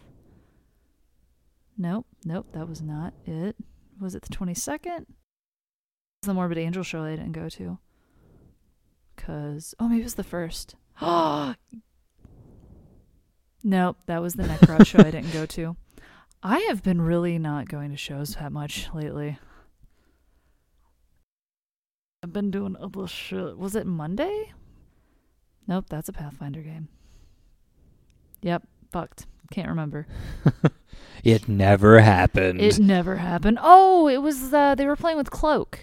Nope, nope, that was not it. Was it the 22nd? the Morbid Angel show I didn't go to. Cause oh maybe it was the first. nope, that was the Necro show I didn't go to. I have been really not going to shows that much lately. I've been doing other shit. Was it Monday? Nope, that's a Pathfinder game. Yep, fucked. Can't remember. It never happened. It never happened. Oh, it was uh, they were playing with Cloak.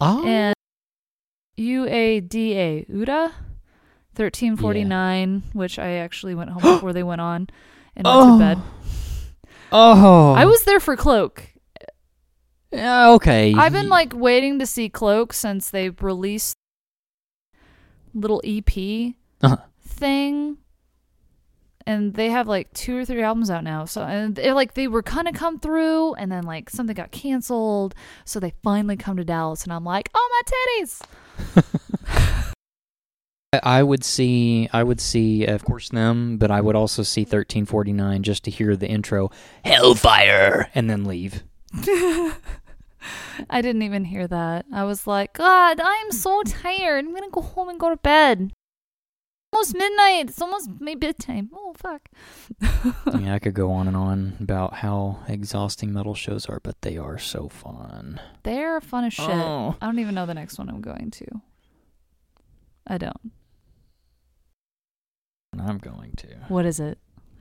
oh, and UADA UDA thirteen forty nine, which I actually went home before they went on and went Oh. to bed. oh, I was there for Cloak. Yeah, okay. I've been like waiting to see Cloak since they released little EP Uh-huh. thing. And they have like two or three albums out now. So and they're like they were gonna come through and then like something got canceled. So they finally come to Dallas and I'm like, Oh my titties. I- I would see, I would see, of course, them, but I would also see thirteen forty nine just to hear the intro, Hellfire, and then leave. I didn't even hear that. I was like, God, I'm so tired. I'm gonna go home and go to bed. Almost midnight. It's almost my bedtime. Oh fuck. I mean, I could go on and on about how exhausting metal shows are, but they are so fun. They're fun as shit. Oh. I don't even know the next one I'm going to. I don't. I'm going to. What is it?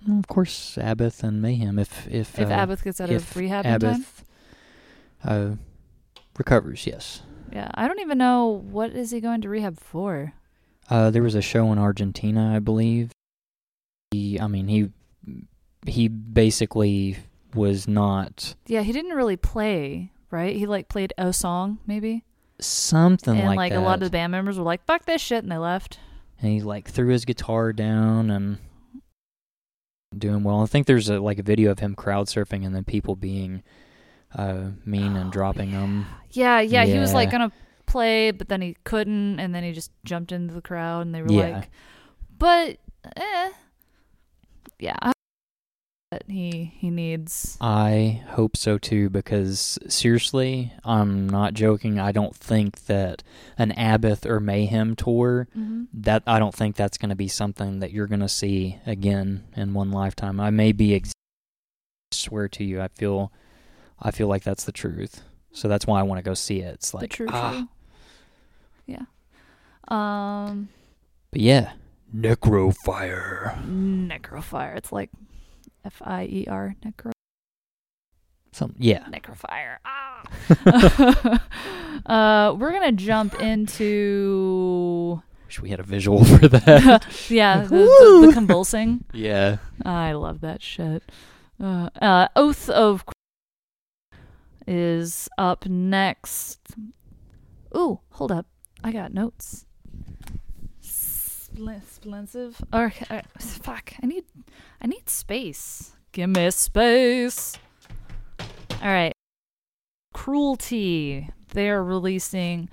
Well, of course, Abbath and Mayhem. If if If uh, Abbath gets out if of rehab in time? Uh, recovers, yes. Yeah, I don't even know what is he going to rehab for. Uh, there was a show in Argentina, I believe. He, I mean, he he basically was not Yeah, he didn't really play, right? He like played a song, maybe. something and like, like, that. And like a lot of the band members were like, "Fuck this shit," and they left. and he like threw his guitar down and doing well. I think there's a like a video of him crowd surfing and then people being uh mean and Oh, dropping them. Yeah, yeah, he was like Yeah. gonna play, but then he couldn't, and then he just jumped into the crowd, and they were Yeah. like, "But, eh, yeah, I that he he needs." I hope so too because seriously, I'm not joking. I don't think that an Abbath or Mayhem tour hmm that I don't think that's going to be something that you're going to see again in one lifetime. I may be ex- swear to you, I feel I feel like that's the truth. So that's why I want to go see it. It's like the true, ah, true. Yeah. Um, but yeah, Necrofire. necrofire. It's like F I E R necro Some yeah. necrofire. Ah. uh, we're gonna jump into Wish we had a visual for that. yeah the, the, the convulsing. yeah. I love that shit. Uh, uh, Oath of is up next. Ooh, hold up. I got notes. Spl- Splensive. Or uh, fuck. I need. I need space. Give me space. All right. Cruelty. They are releasing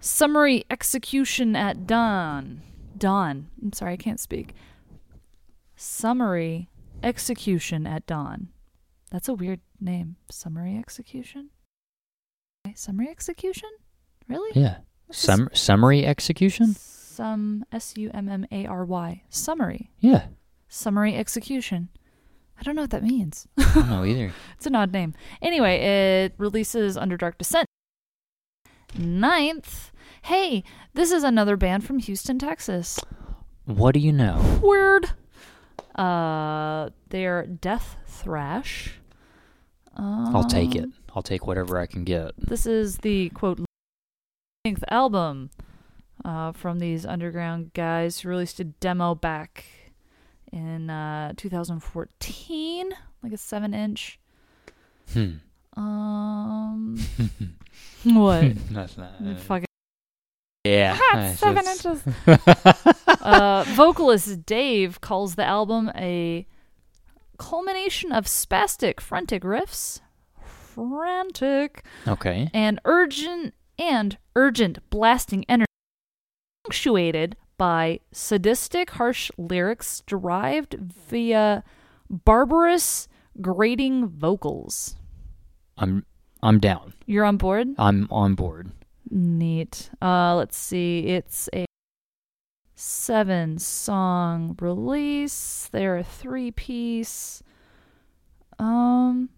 summary execution at dawn. Dawn. I'm sorry, I can't speak. Summary execution at dawn. That's a weird name. Summary execution? Okay, Summary execution? Really? Yeah. Sum- summary execution? Some S U M M A R Y. Summary. Yeah. Summary execution. I don't know what that means. I don't know either. It's an odd name. Anyway, it releases under Dark Descent. Ninth. Hey, this is another band from Houston, Texas. What do you know? Weird. Uh, they're Death Thrash. I'll take it. Um, I'll take whatever I can get. This is the quote length album uh, from these underground guys who released a demo back in uh, 2014, like a seven inch. Hmm. Um, what? That's not. Fucking yeah. Ah, seven just- inches. uh, vocalist Dave calls the album a culmination of spastic, frantic riffs, frantic, okay. and urgent and urgent blasting energy, punctuated by sadistic, harsh lyrics derived via barbarous, grating vocals. I'm I'm down. You're on board? I'm on board. Neat. Uh, let's see. It's a seven song release. They're a three piece. Um,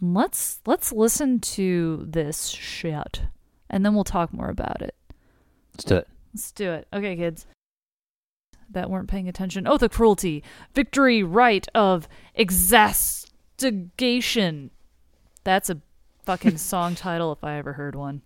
let's let's listen to this shit, and then we'll talk more about it. Let's do it. Let's do it. Okay, kids. That weren't paying attention. Oh, the cruelty, victory, right of exastigation. That's a fucking song title if I ever heard one.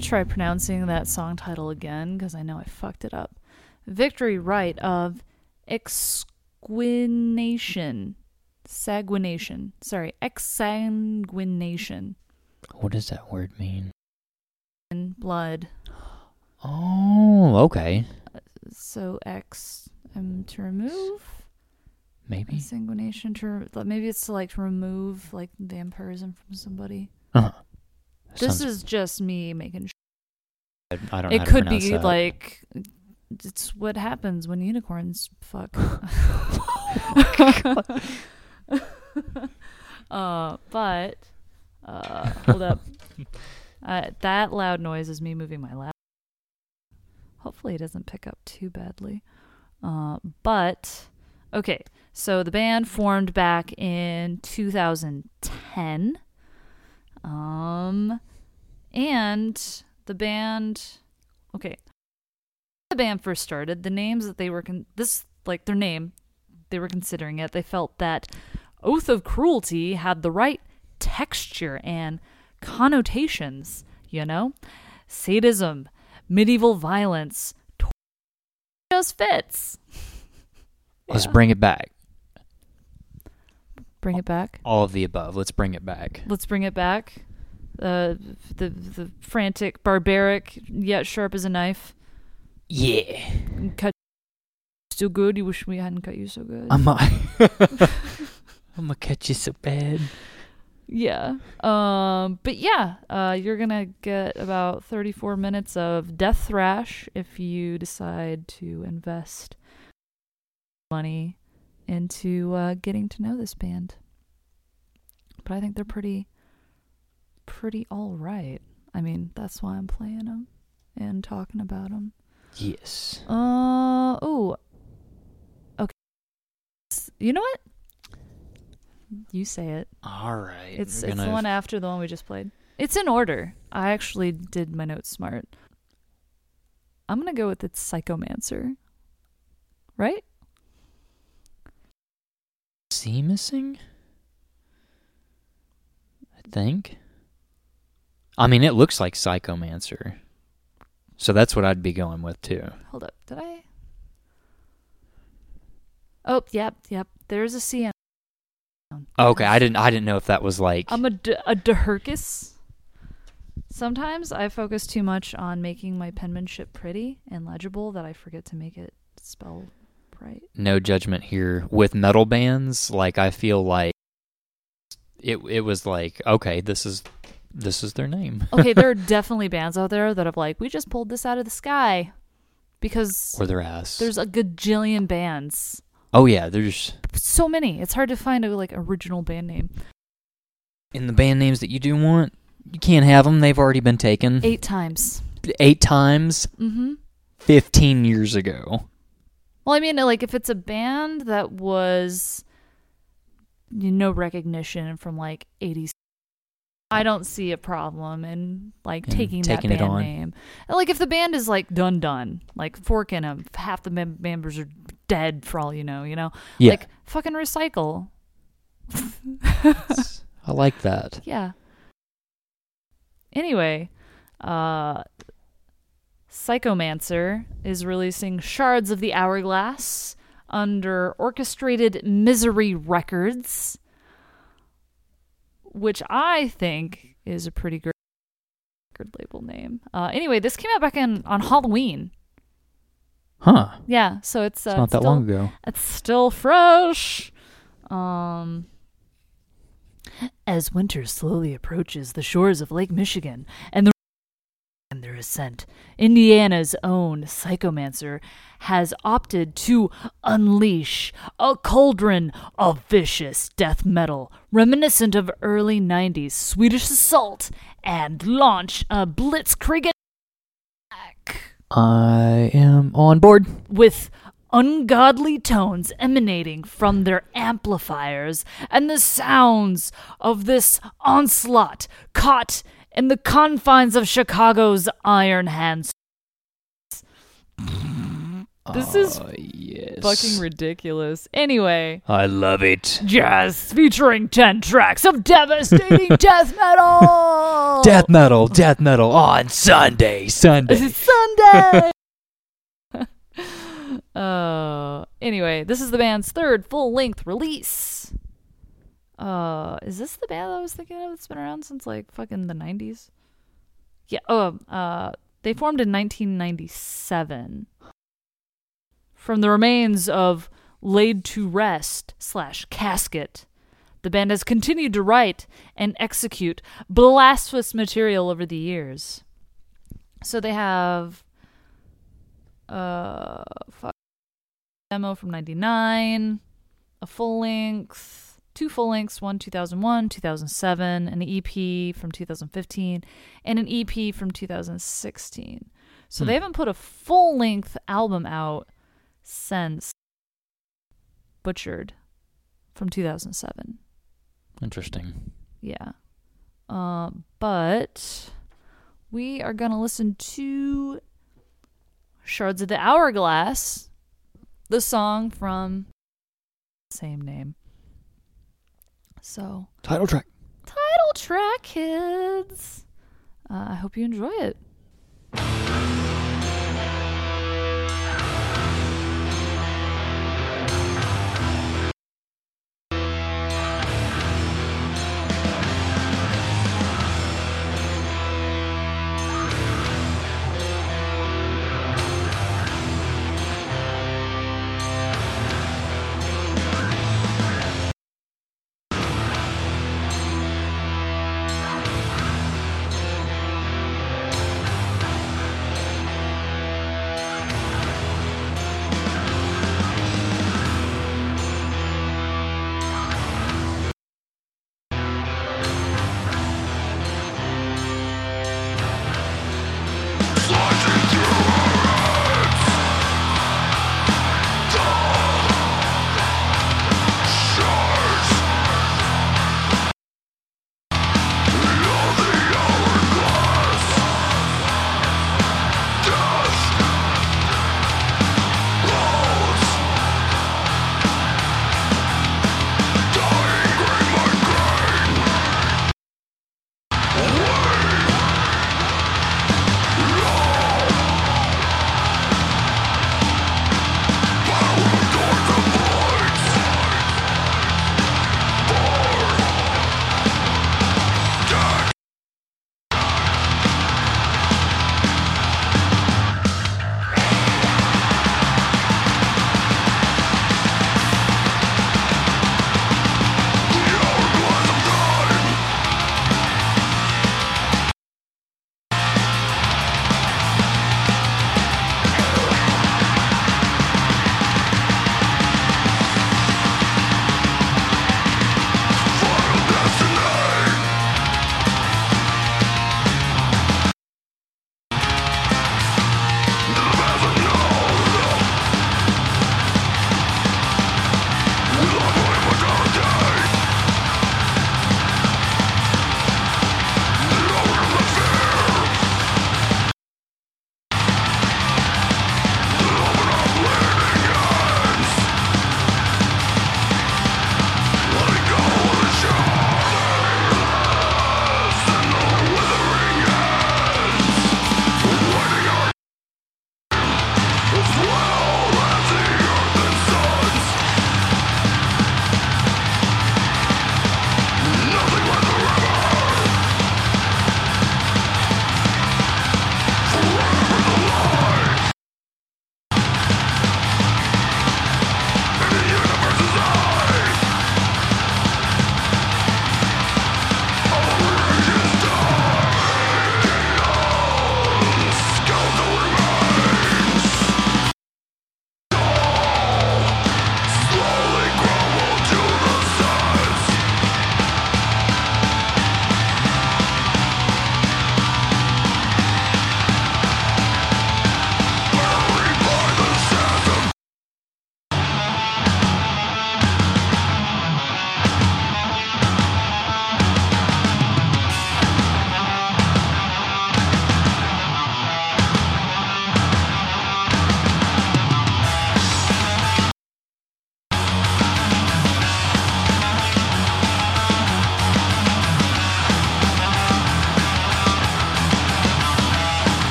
To try pronouncing that song title again because I know I fucked it up. Victory Right of Exsanguination. Sanguination. Sorry, exsanguination. What does that word mean? In blood. Oh, okay. So X um, to remove. Maybe. Exsanguination to re- maybe it's to like remove like vampirism from somebody. Uh-huh. This is just me making sure. I don't know It could be that. like it's what happens when unicorns fuck. uh, but uh, hold up. Uh, that loud noise is me moving my lap. Hopefully, it doesn't pick up too badly. Uh, but okay, so the band formed back in 2010. Um, and the band, okay, the band first started, the names that they were con- this like their name, they were considering it. They felt that Oath of Cruelty had the right texture and connotations. You know, sadism, medieval violence, just fits. Let's bring it back. Bring it back. All of the above. Let's bring it back. Let's bring it back. Uh, the the frantic, barbaric, yet sharp as a knife. Yeah. Cut so good. You wish we hadn't cut you so good. I'm a, I'm gonna catch you so bad. yeah. Um. But yeah. Uh. You're gonna get about 34 minutes of death thrash if you decide to invest money into uh, getting to know this band. But I think they're pretty, pretty all right. I mean, that's why I'm playing them and talking about them. Yes. Uh oh. Okay. You know what? You say it. All right. It's it's the one after the one we just played. It's in order. I actually did my notes smart. I'm gonna go with it's Psychomancer. Right? C missing. I think. I mean, it looks like Psychomancer. So that's what I'd be going with too. Hold up. Did I? Oh, yep, yep. There's a C. Okay, I didn't. I didn't know if that was like. I'm a, d- a Dehurkus. Sometimes I focus too much on making my penmanship pretty and legible that I forget to make it spell right. no judgment here with metal bands. Like I feel like it. It was like okay, this is this is their name. Okay, there are definitely bands out there that have like, we just pulled this out of the sky because or their ass. there's a gajillion bands. oh yeah, there's So many. It's hard to find a like original band name. in the band names that you do want. You can't have them. They've already been taken Eight times. eight times. Mm-hmm. Fifteen years ago. Well, I mean, like if it's a band that was you know recognition from like 80s, I don't see a problem in like In taking, taking that band on. name. And, Like if the band is like done done, like Fork in 'em, half the mem- members are dead for all you know, you know, Yeah, like fucking recycle. I like that. Yeah. Anyway, uh Psychomancer is releasing Shards of the Hourglass under Orchestrated Misery Records, which I think is a pretty great record label name. Uh anyway, this came out back in on Halloween. Huh? Yeah, so it's, uh, It's not that still- long ago. it's still fresh. Um, as winter slowly approaches the shores of Lake Michigan and the and their ascent, Indiana's own Psychomancer has opted to unleash a cauldron of vicious death metal reminiscent of early 90s Swedish assault and launch a blitzkrieg attack I am on board. with ungodly tones emanating from their amplifiers and the sounds of this onslaught caught in the confines of Chicago's Iron Hands. This is Oh, yes. Fucking ridiculous. Anyway, I love it. jazz featuring 10 tracks of devastating death metal. Death metal, death metal on Sunday, Sunday. This is Sunday. uh, anyway, this is the band's third full-length release. Uh, is this the band I was thinking of? that's been around since like fucking the 90s. Yeah. Oh, uh, they formed in 1997 from the remains of Laid to Rest slash Casket. The band has continued to write and execute blasphemous material over the years. So they have uh fuck, demo from 99, a full length, two full lengths, one 2001, 2007, an EP from 2015, and an EP from 2016. So Hmm. they haven't put a full length album out since Butchered from 2007. Interesting. Yeah. Uh, but we are going to listen to Shards of the Hourglass, the song from same name. So, Title track. title track, kids. Uh, I hope you enjoy it.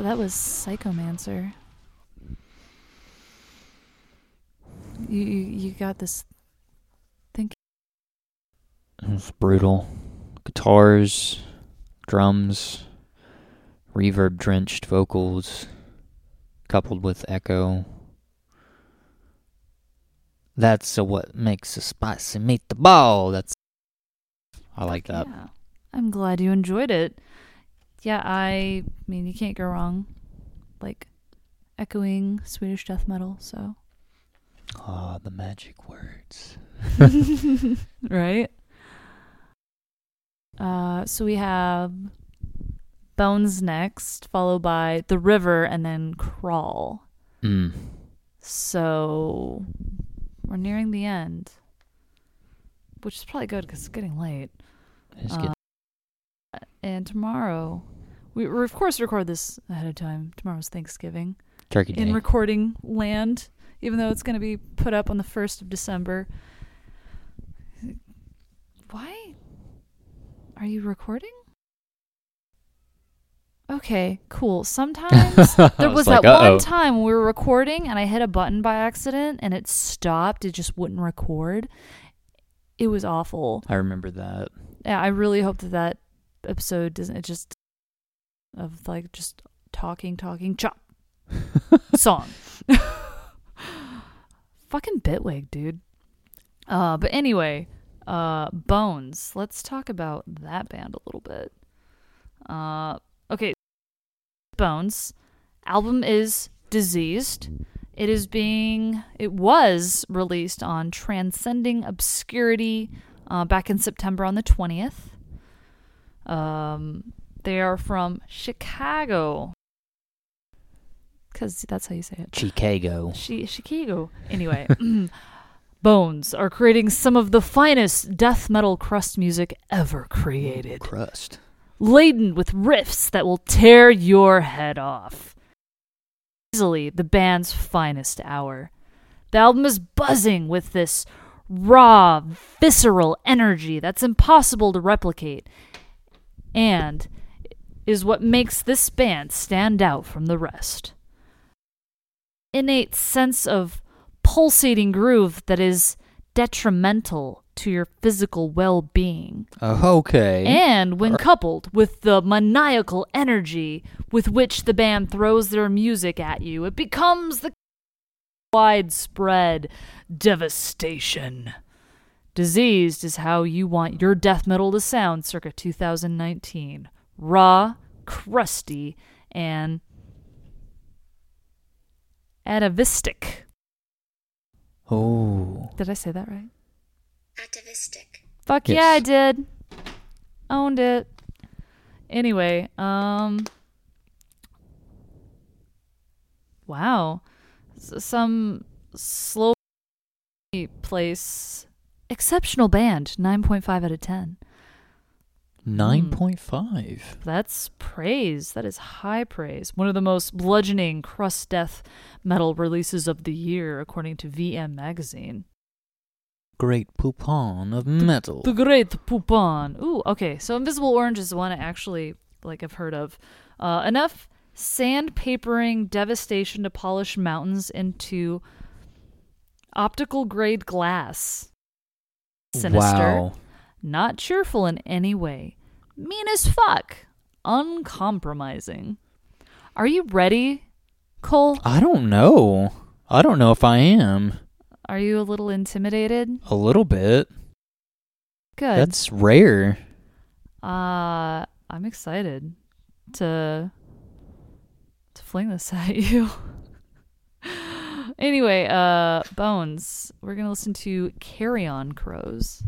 So that was Psychomancer. You you, you got this. It was brutal. Guitars, drums, reverb drenched vocals, coupled with echo. That's what makes a spicy meatball. That's I like that. Yeah. I'm glad you enjoyed it. Yeah, I mean you can't go wrong. Like echoing Swedish death metal, so Ah, the magic words. right? Uh, so we have Bones next, followed by The River, and then Crawl. Mm. So we're nearing the end, which is probably good because it's getting late. It's. And tomorrow, we, we of course record this ahead of time. Tomorrow's Thanksgiving Turkey Day. in recording land, even though it's going to be put up on the 1st of December. Why are you recording? Okay, cool. Sometimes there was, like, that "Uh-oh." one time when we were recording and I hit a button by accident and it stopped. It just wouldn't record. It was awful. I remember that. Yeah, I really hope that that episode doesn't. It just of like just talking, talking, chop song. Fucking Bitwig, dude. Uh, but anyway, uh, Bones. Let's talk about that band a little bit. Uh, okay, Bones. Album is Diseased. It is being. It was released on Transcending Obscurity uh, back in September on the twentieth. Um, they are from Chicago. Because that's how you say it. Chicago. Shi Chicago. Anyway, Bones are creating some of the finest death metal crust music ever created, Crust. laden with riffs that will tear your head off. Easily the band's finest hour. The album is buzzing with this raw, visceral energy that's impossible to replicate, and is what makes this band stand out from the rest innate sense of pulsating groove that is detrimental to your physical well being. Oh, uh, okay. And when coupled with the maniacal energy with which the band throws their music at you, it becomes the widespread devastation. Diseased is how you want your death metal to sound circa 2019. Raw, crusty, and atavistic. oh. Did I say that right? Atavistic. Fuck Yes. yeah, I did. Owned it. Anyway, um Wow. S- some slow place exceptional band, 9.5 out of 10. 9.5. That's praise. That is high praise. One of the most bludgeoning crust death metal releases of the year according to VM magazine. Great poupon of metal. The Great Poupon. Ooh, okay. So Invisible Orange is the one I actually like. I've heard of. Uh, enough sandpapering devastation to polish mountains into optical grade glass. Sinister. Wow. Not cheerful in any way. Mean as fuck. Uncompromising. Are you ready, Cole? I don't know. I don't know if I am. Are you a little intimidated? A little bit. Good. That's rare. Uh, I'm excited to to fling this at you. Anyway, uh, Bones. We're gonna listen to "Carry On Crows."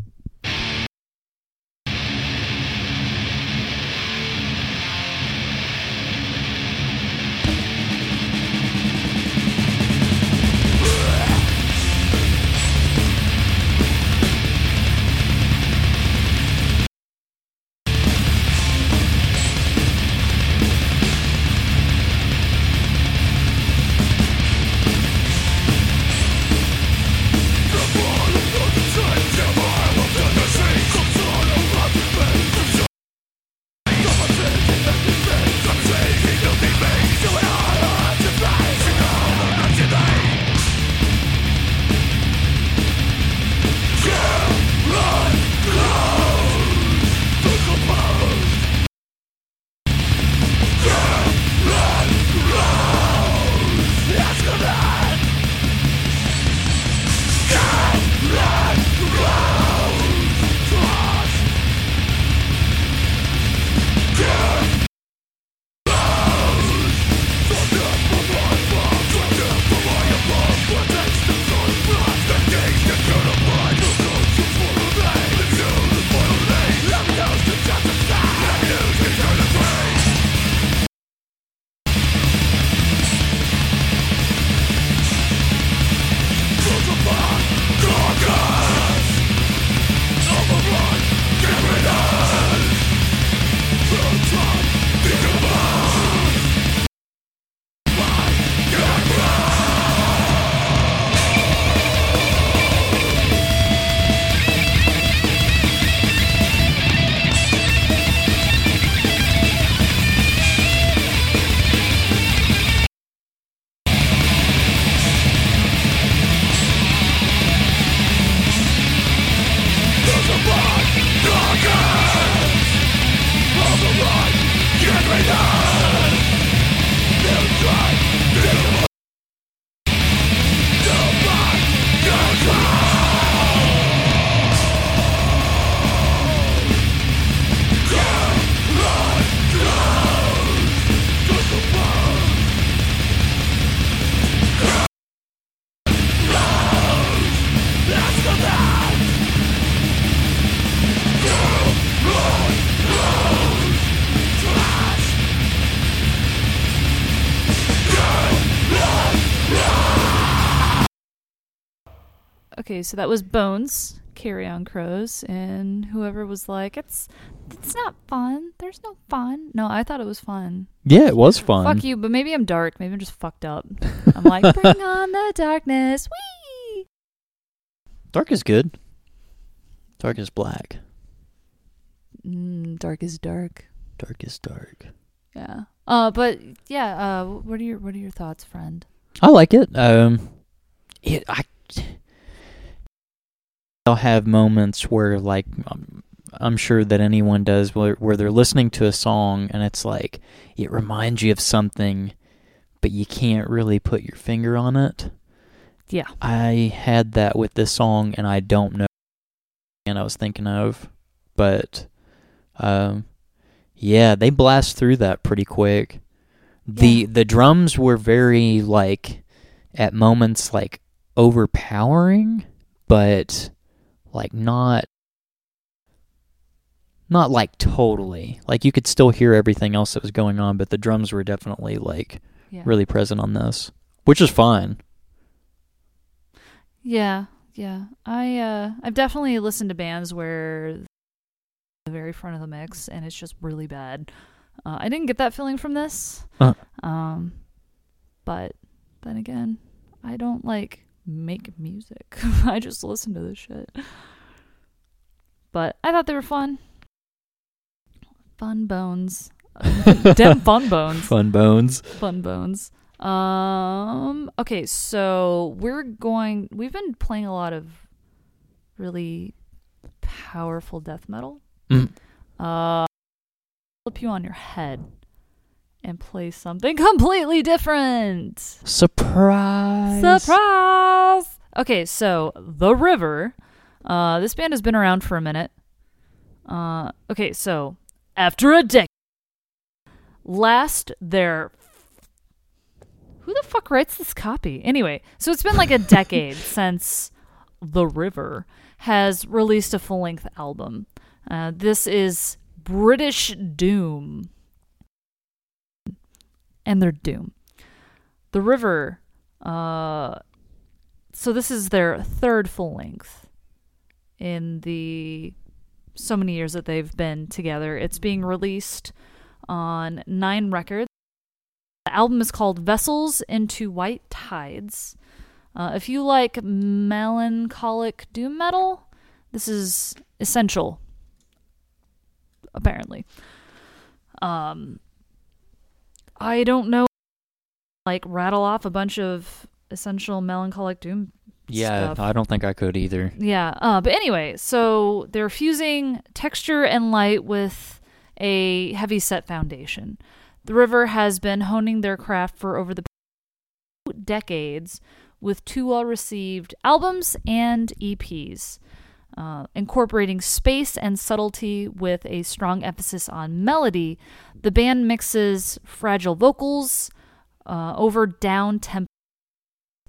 Okay, so that was Bones, Carry On Crows, and whoever was like, it's it's not fun. There's no fun. No, I thought it was fun. Yeah, it was fun. Fuck you, but maybe I'm dark. Maybe I'm just fucked up. I'm like, bring on the darkness. Whee! Dark is good. Dark is black. Mm, dark is dark. Dark is dark. Yeah. Uh, but yeah. Uh, what are your what are your thoughts, friend? I like it. Um, it I. I'll have moments where, like, um, I'm sure that anyone does, where where they're listening to a song and it's like it reminds you of something, but you can't really put your finger on it. Yeah. I had that with this song, and I don't know. And I was thinking of, but, um, yeah, they blast through that pretty quick. The Yeah. the drums were very like at moments like overpowering, but like not not like totally. Like you could still hear everything else that was going on, but the drums were definitely like Yeah. really present on this, which is fine. Yeah, yeah. I uh I've definitely listened to bands where the very front of the mix and it's just really bad. Uh, I didn't get that feeling from this. Uh. Um but then again, I don't like make music. I just listen to this shit. But I thought they were fun. Fun bones. Dem fun bones Fun bones. fun bones um okay so we're going we've been playing a lot of really powerful death metal Mm. uh flip you on your head and play something completely different. Surprise. surprise. Okay so the river. Uh this band has been around for a minute. Uh okay so after a decade last their who the fuck writes this copy? Anyway so it's been like a decade since the river has released a full-length album. Uh, this is british doom and their doom the river uh so this is their third full length in the so many years that they've been together it's being released on nine records the album is called Vessels into White Tides. Uh, if you like melancholic doom metal, this is essential. Apparently, um, I don't know. Like rattle off a bunch of essential melancholic doom. Yeah, stuff. I don't think I could either. Yeah. Uh, but anyway, so they're fusing texture and light with a heavy set foundation. The River has been honing their craft for over the past decades with two well received albums and EPs, uh, incorporating space and subtlety with a strong emphasis on melody. The band mixes fragile vocals uh, over down tempo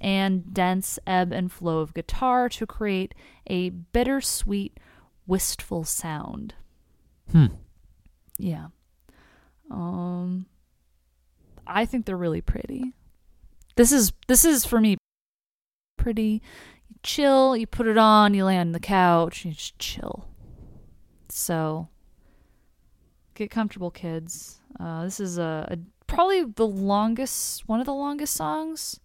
and dense ebb and flow of guitar to create a bittersweet, wistful sound. Hmm. Yeah. Um I think they're really pretty. This is this is for me pretty you chill, you put it on, you lay on the couch, you just chill. So get comfortable kids. Uh this is a, a probably the longest one of the longest songs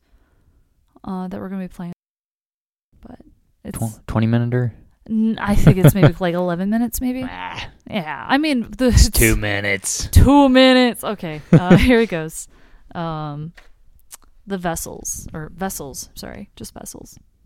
uh that we're going to be playing. But it's Tw- 20 minute I think it's maybe like 11 minutes, maybe. Yeah, I mean, the Two minutes. two minutes. Okay, uh, here it goes. Um, the vessels or vessels. Sorry, just vessels.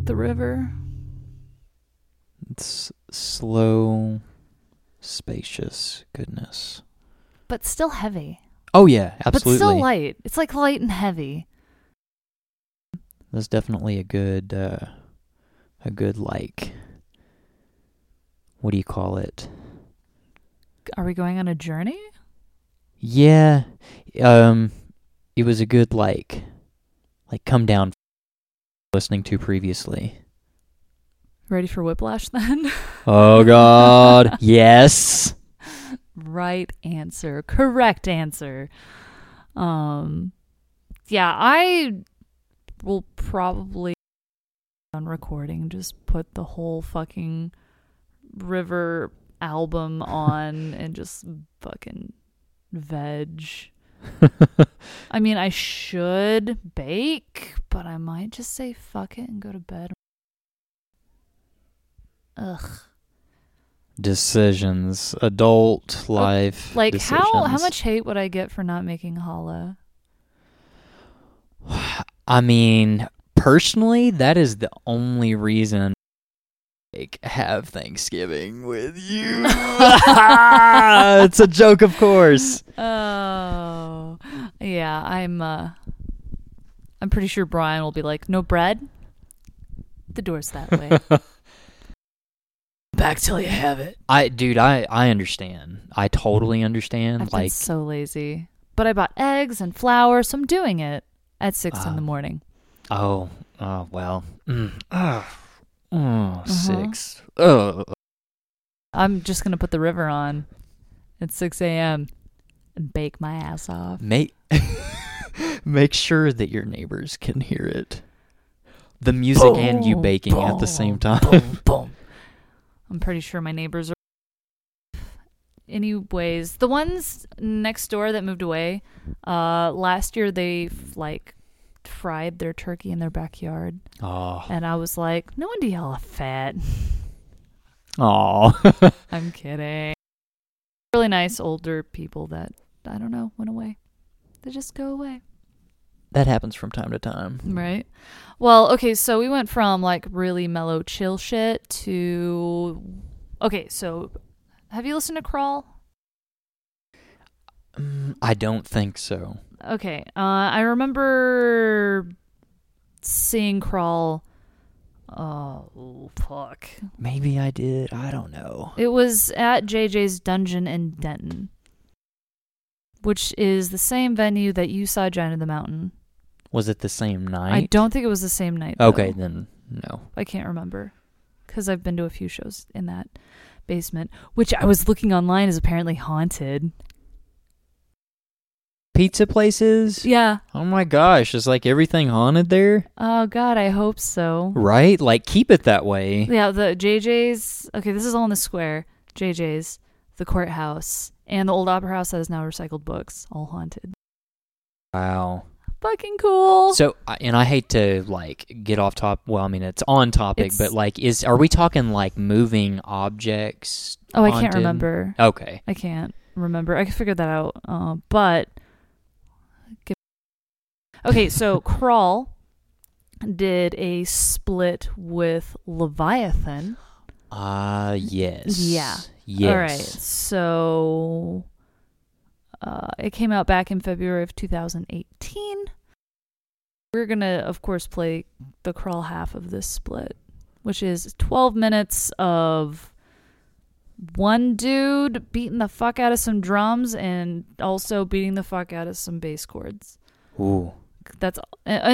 like the river. It's slow, spacious goodness. but still heavy. Oh yeah, absolutely. But still light. It's like light and heavy. That's definitely a good, uh, a good like. What do you call it? Are we going on a journey? Yeah, um, it was a good like, like come down. Listening to previously. Ready for whiplash then? Oh God, yes. right answer. Correct answer. Um yeah, I will probably on recording just put the whole fucking river album on and just fucking veg. I mean, I should bake, but I might just say fuck it and go to bed. Ugh. Decisions, adult oh, life. Like how how much hate would I get for not making challah? I mean, personally, that is the only reason like have Thanksgiving with you. it's a joke, of course. Oh, yeah. I'm. uh I'm pretty sure Brian will be like, "No bread." The door's that way. Back till you have it. I, dude, I, I understand. I totally understand. I've been like, so lazy, but I bought eggs and flour, so I'm doing it at six in the Ah. morning. oh, oh, well, mm, oh, Uh-huh. six. Oh, I'm just gonna put the river on at six a.m. and bake my ass off. make make sure that your neighbors can hear it. The music and you Boom, baking at the same time. boom, boom. I'm pretty sure my neighbors are. Anyways, the ones next door that moved away, uh, last year they like fried their turkey in their backyard, Oh, and I was like, "No wonder y'all are fat." oh. I'm kidding. Really nice older people that I don't know went away. They just go away. that happens from time to time. Right. Well, okay, so we went from like really mellow chill shit to Okay, so have you listened to Crawl? Mm, I don't think so. Okay. Uh I remember seeing Crawl oh fuck. Maybe I did. I don't know. It was at JJ's Dungeon in Denton. Which is the same venue that you saw Giant of the Mountain. Was it the same night? I don't think it was the same night. though. Okay, then no. I can't remember because I've been to a few shows in that basement, which I was looking online is apparently haunted. Pizza places? Yeah. Oh my gosh, is like everything haunted there? Oh God, I hope so. Right? Like keep it that way. Yeah, the JJ's. Okay, this is all in the square. JJ's, the courthouse, and the old opera house that is now recycled books, all haunted. Wow. Fucking cool. So, and I hate to like get off top. Well, I mean it's on topic, It's- but like, is are we talking like moving objects? oh, I can't remember. Okay. I can't remember. I can figure that out. Uh, but okay, so Crawl did a split with Leviathan. Ah, yes. Yeah. Yes. All right, so uh, it came out back in February of 2018. We're gonna, of course, play the Crawl half of this split, which is 12 minutes of one dude beating the fuck out of some drums and also beating the fuck out of some bass chords. Ooh. That's uh, uh,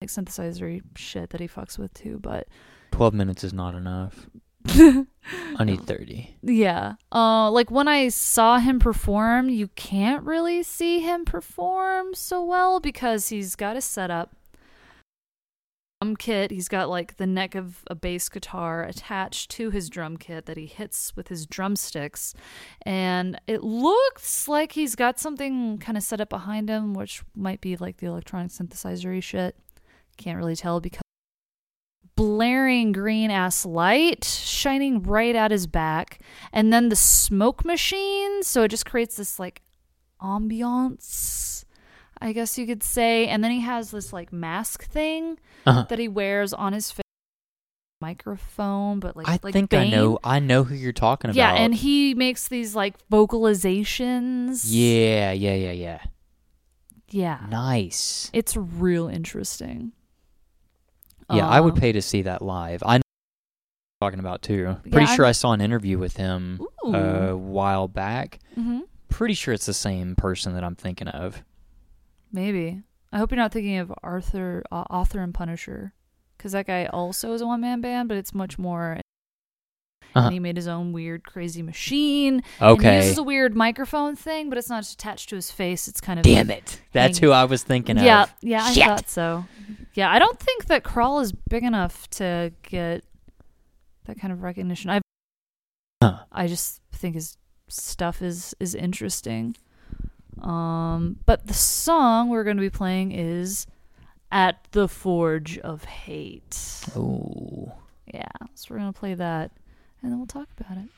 like synthesizer shit that he fucks with too, but Twelve minutes is not enough. I need thirty. Yeah. Uh like when I saw him perform, you can't really see him perform so well because he's got a setup. Drum kit, he's got like the neck of a bass guitar attached to his drum kit that he hits with his drumsticks. And it looks like he's got something kind of set up behind him, which might be like the electronic synthesizer shit. Can't really tell because blaring green ass light shining right at his back and then the smoke machine so it just creates this like ambiance I guess you could say. And then he has this like mask thing Uh-huh. that he wears on his face, microphone, but like I like think I know. I know who you're talking about. Yeah, and he makes these like vocalizations. yeah, yeah, yeah, yeah. yeah, Nice. it's real interesting. Yeah, I would Um, pay to see that live. I know talking about too. Yeah, Pretty sure I'm- I saw an interview with him a while back. hmm Pretty sure it's the same person that I'm thinking of. Maybe. I hope you're not thinking of Arthur, uh, Author and Punisher, because that guy also is a one man band, but it's much more. Uh-huh. And he made his own weird, crazy machine. And he Okay. uses a weird microphone thing, but it's not just attached to his face. It's kind of. Damn it. That's who I was thinking Yeah, of. yeah, yeah, I thought so. Yeah, I don't think that Crawl is big enough to get that kind of recognition. I Huh. I just think his stuff is is interesting. Um, but the song we're going to be playing is "At the Forge of Hate." Oh. Yeah, so we're going to play that, and then we'll talk about it.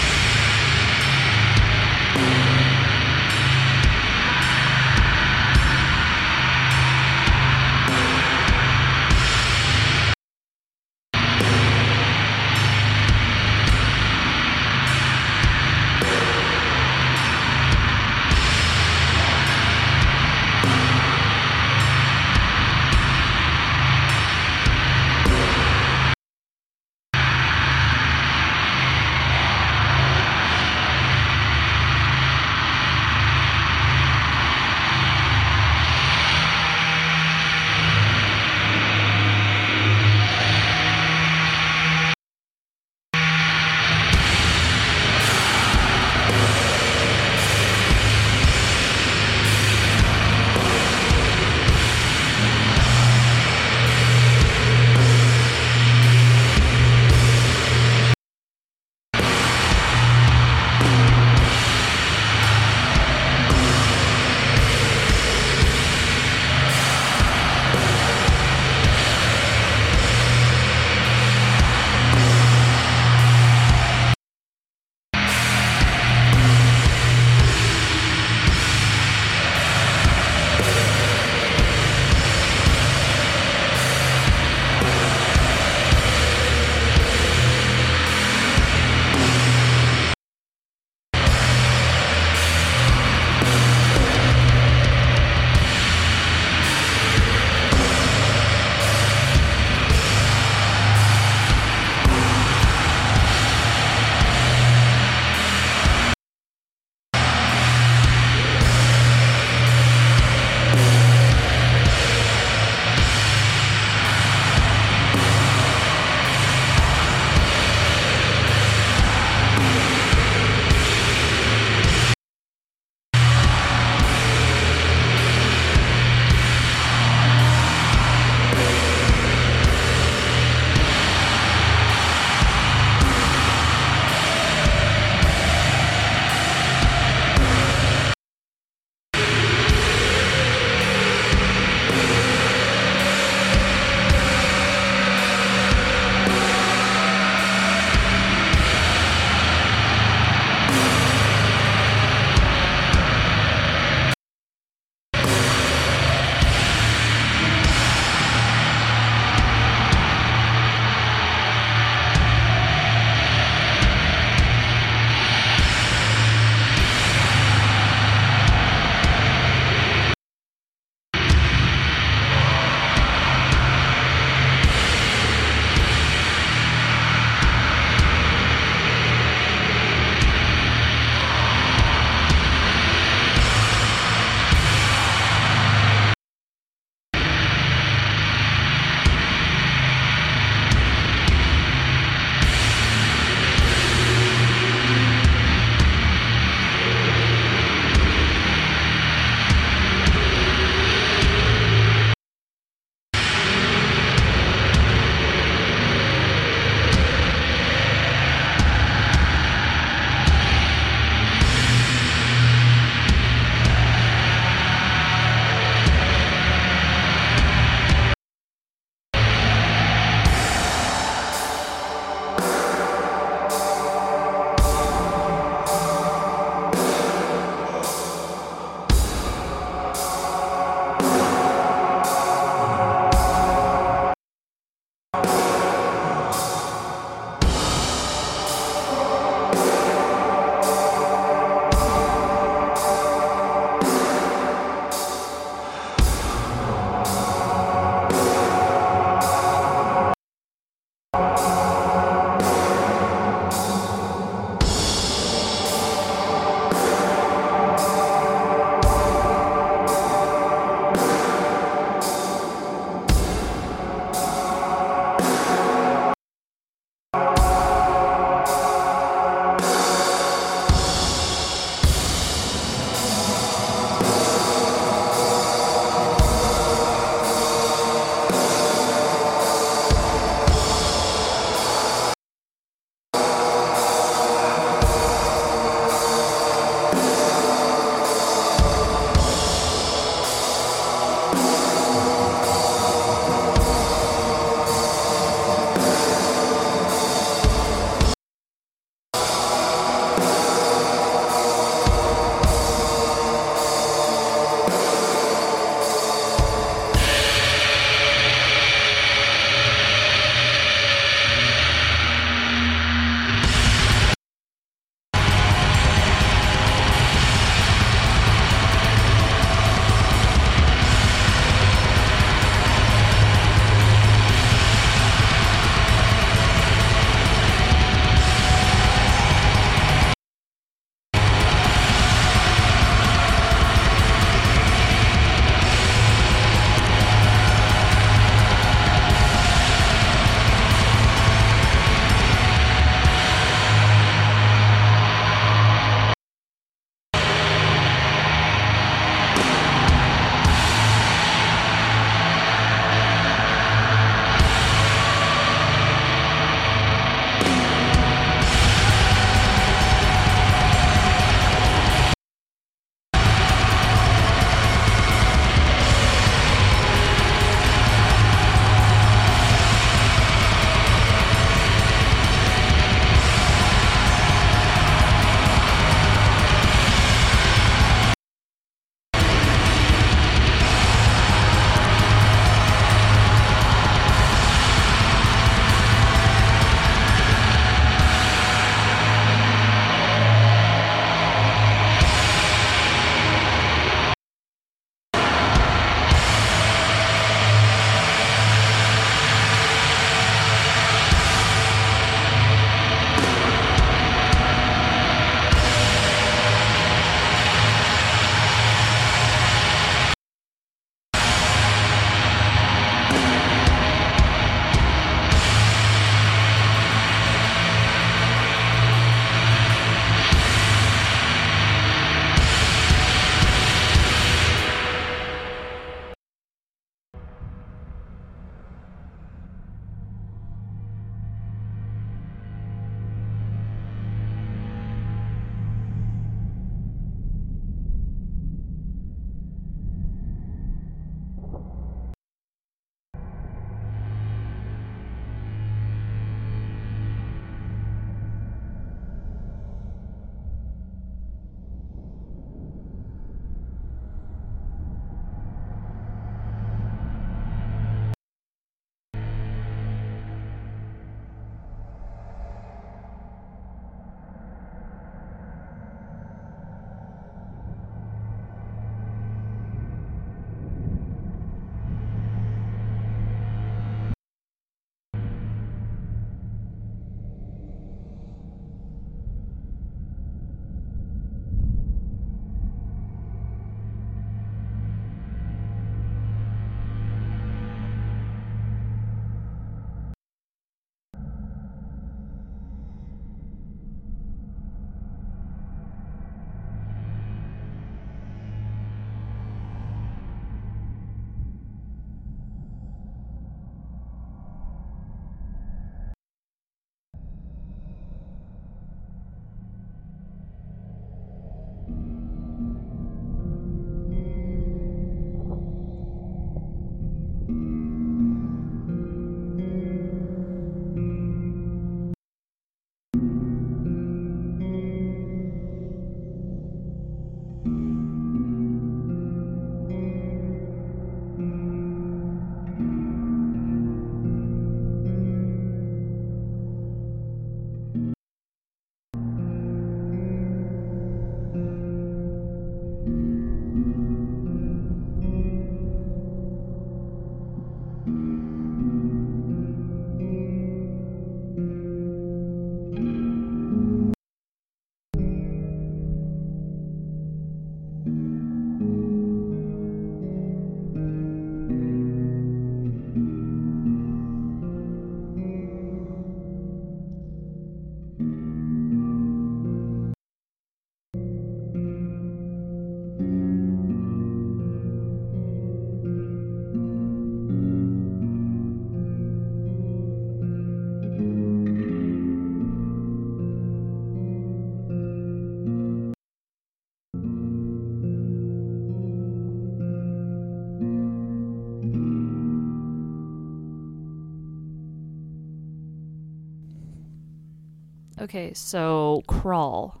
Okay, so crawl.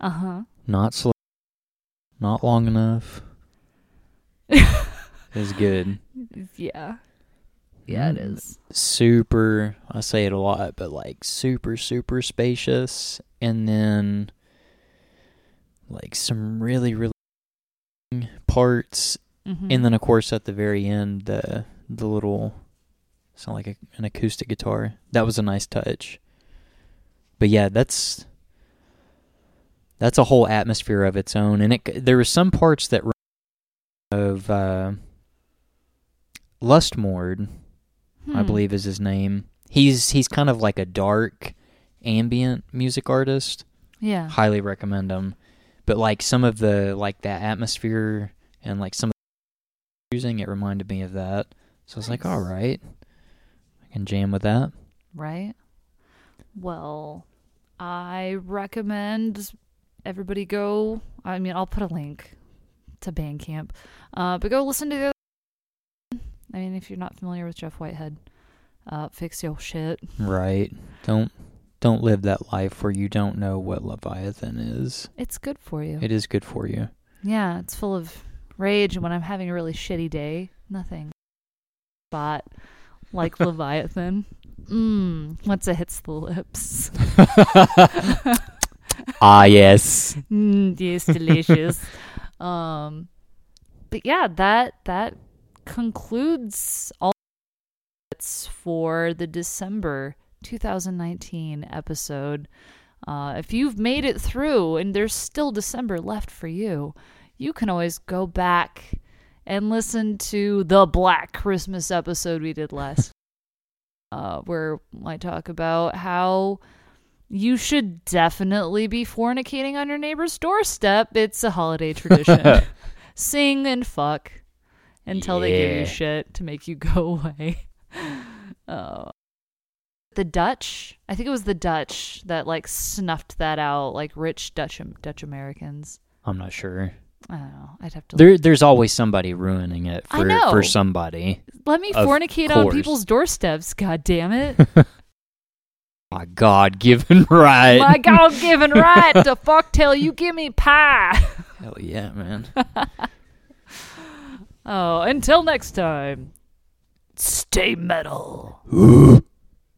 Uh huh. Not slow. Not long enough. is good. Yeah. Yeah, it Mm. Super. I say it a lot, but like super, super spacious, and then like some really, really parts, Mm-hmm. and then of course at the very end, the the little sound like a, an acoustic guitar. That was a nice touch. But yeah, that's that's a whole atmosphere of its own, and it there were some parts that of uh, Lustmord, I Hmm. believe is his name. He's he's kind of like a dark ambient music artist. Yeah. Highly recommend him. But like some of the like that atmosphere and like some of the using it reminded me of that. So I was like, all right, I can jam with that. Right. Well, I recommend everybody go. I mean, I'll put a link to Bandcamp, uh, but go listen to the. Other- I mean, if you're not familiar with Jeff Whitehead, uh, fix your shit. Right. Don't don't live that life where you don't know what Leviathan is. It's good for you. It is good for you. Yeah, it's full of rage. And when I'm having a really shitty day, nothing. Spot like Leviathan. Mmm. Once it hits the lips. ah, yes. Mm, yes, delicious. um, but yeah, that that concludes all for the December 2019 episode. Uh, if you've made it through and there's still December left for you, you can always go back and listen to the Black Christmas episode we did last, uh, where I talk about how you should definitely be fornicating on your neighbor's doorstep. It's a holiday tradition. Sing and fuck until they give you shit to make you go away. Oh. The Dutch, I think it was the Dutch that like snuffed that out, like rich Dutch Dutch Americans. I'm not sure. I don't know. I'd have to There, there's always somebody ruining it I for know. for somebody. let me fornicate on people's doorsteps. God damn it! My God, given right. My God-given right to fuck till you give me pie. Hell yeah, man. Oh, until next time, stay metal. Ooh.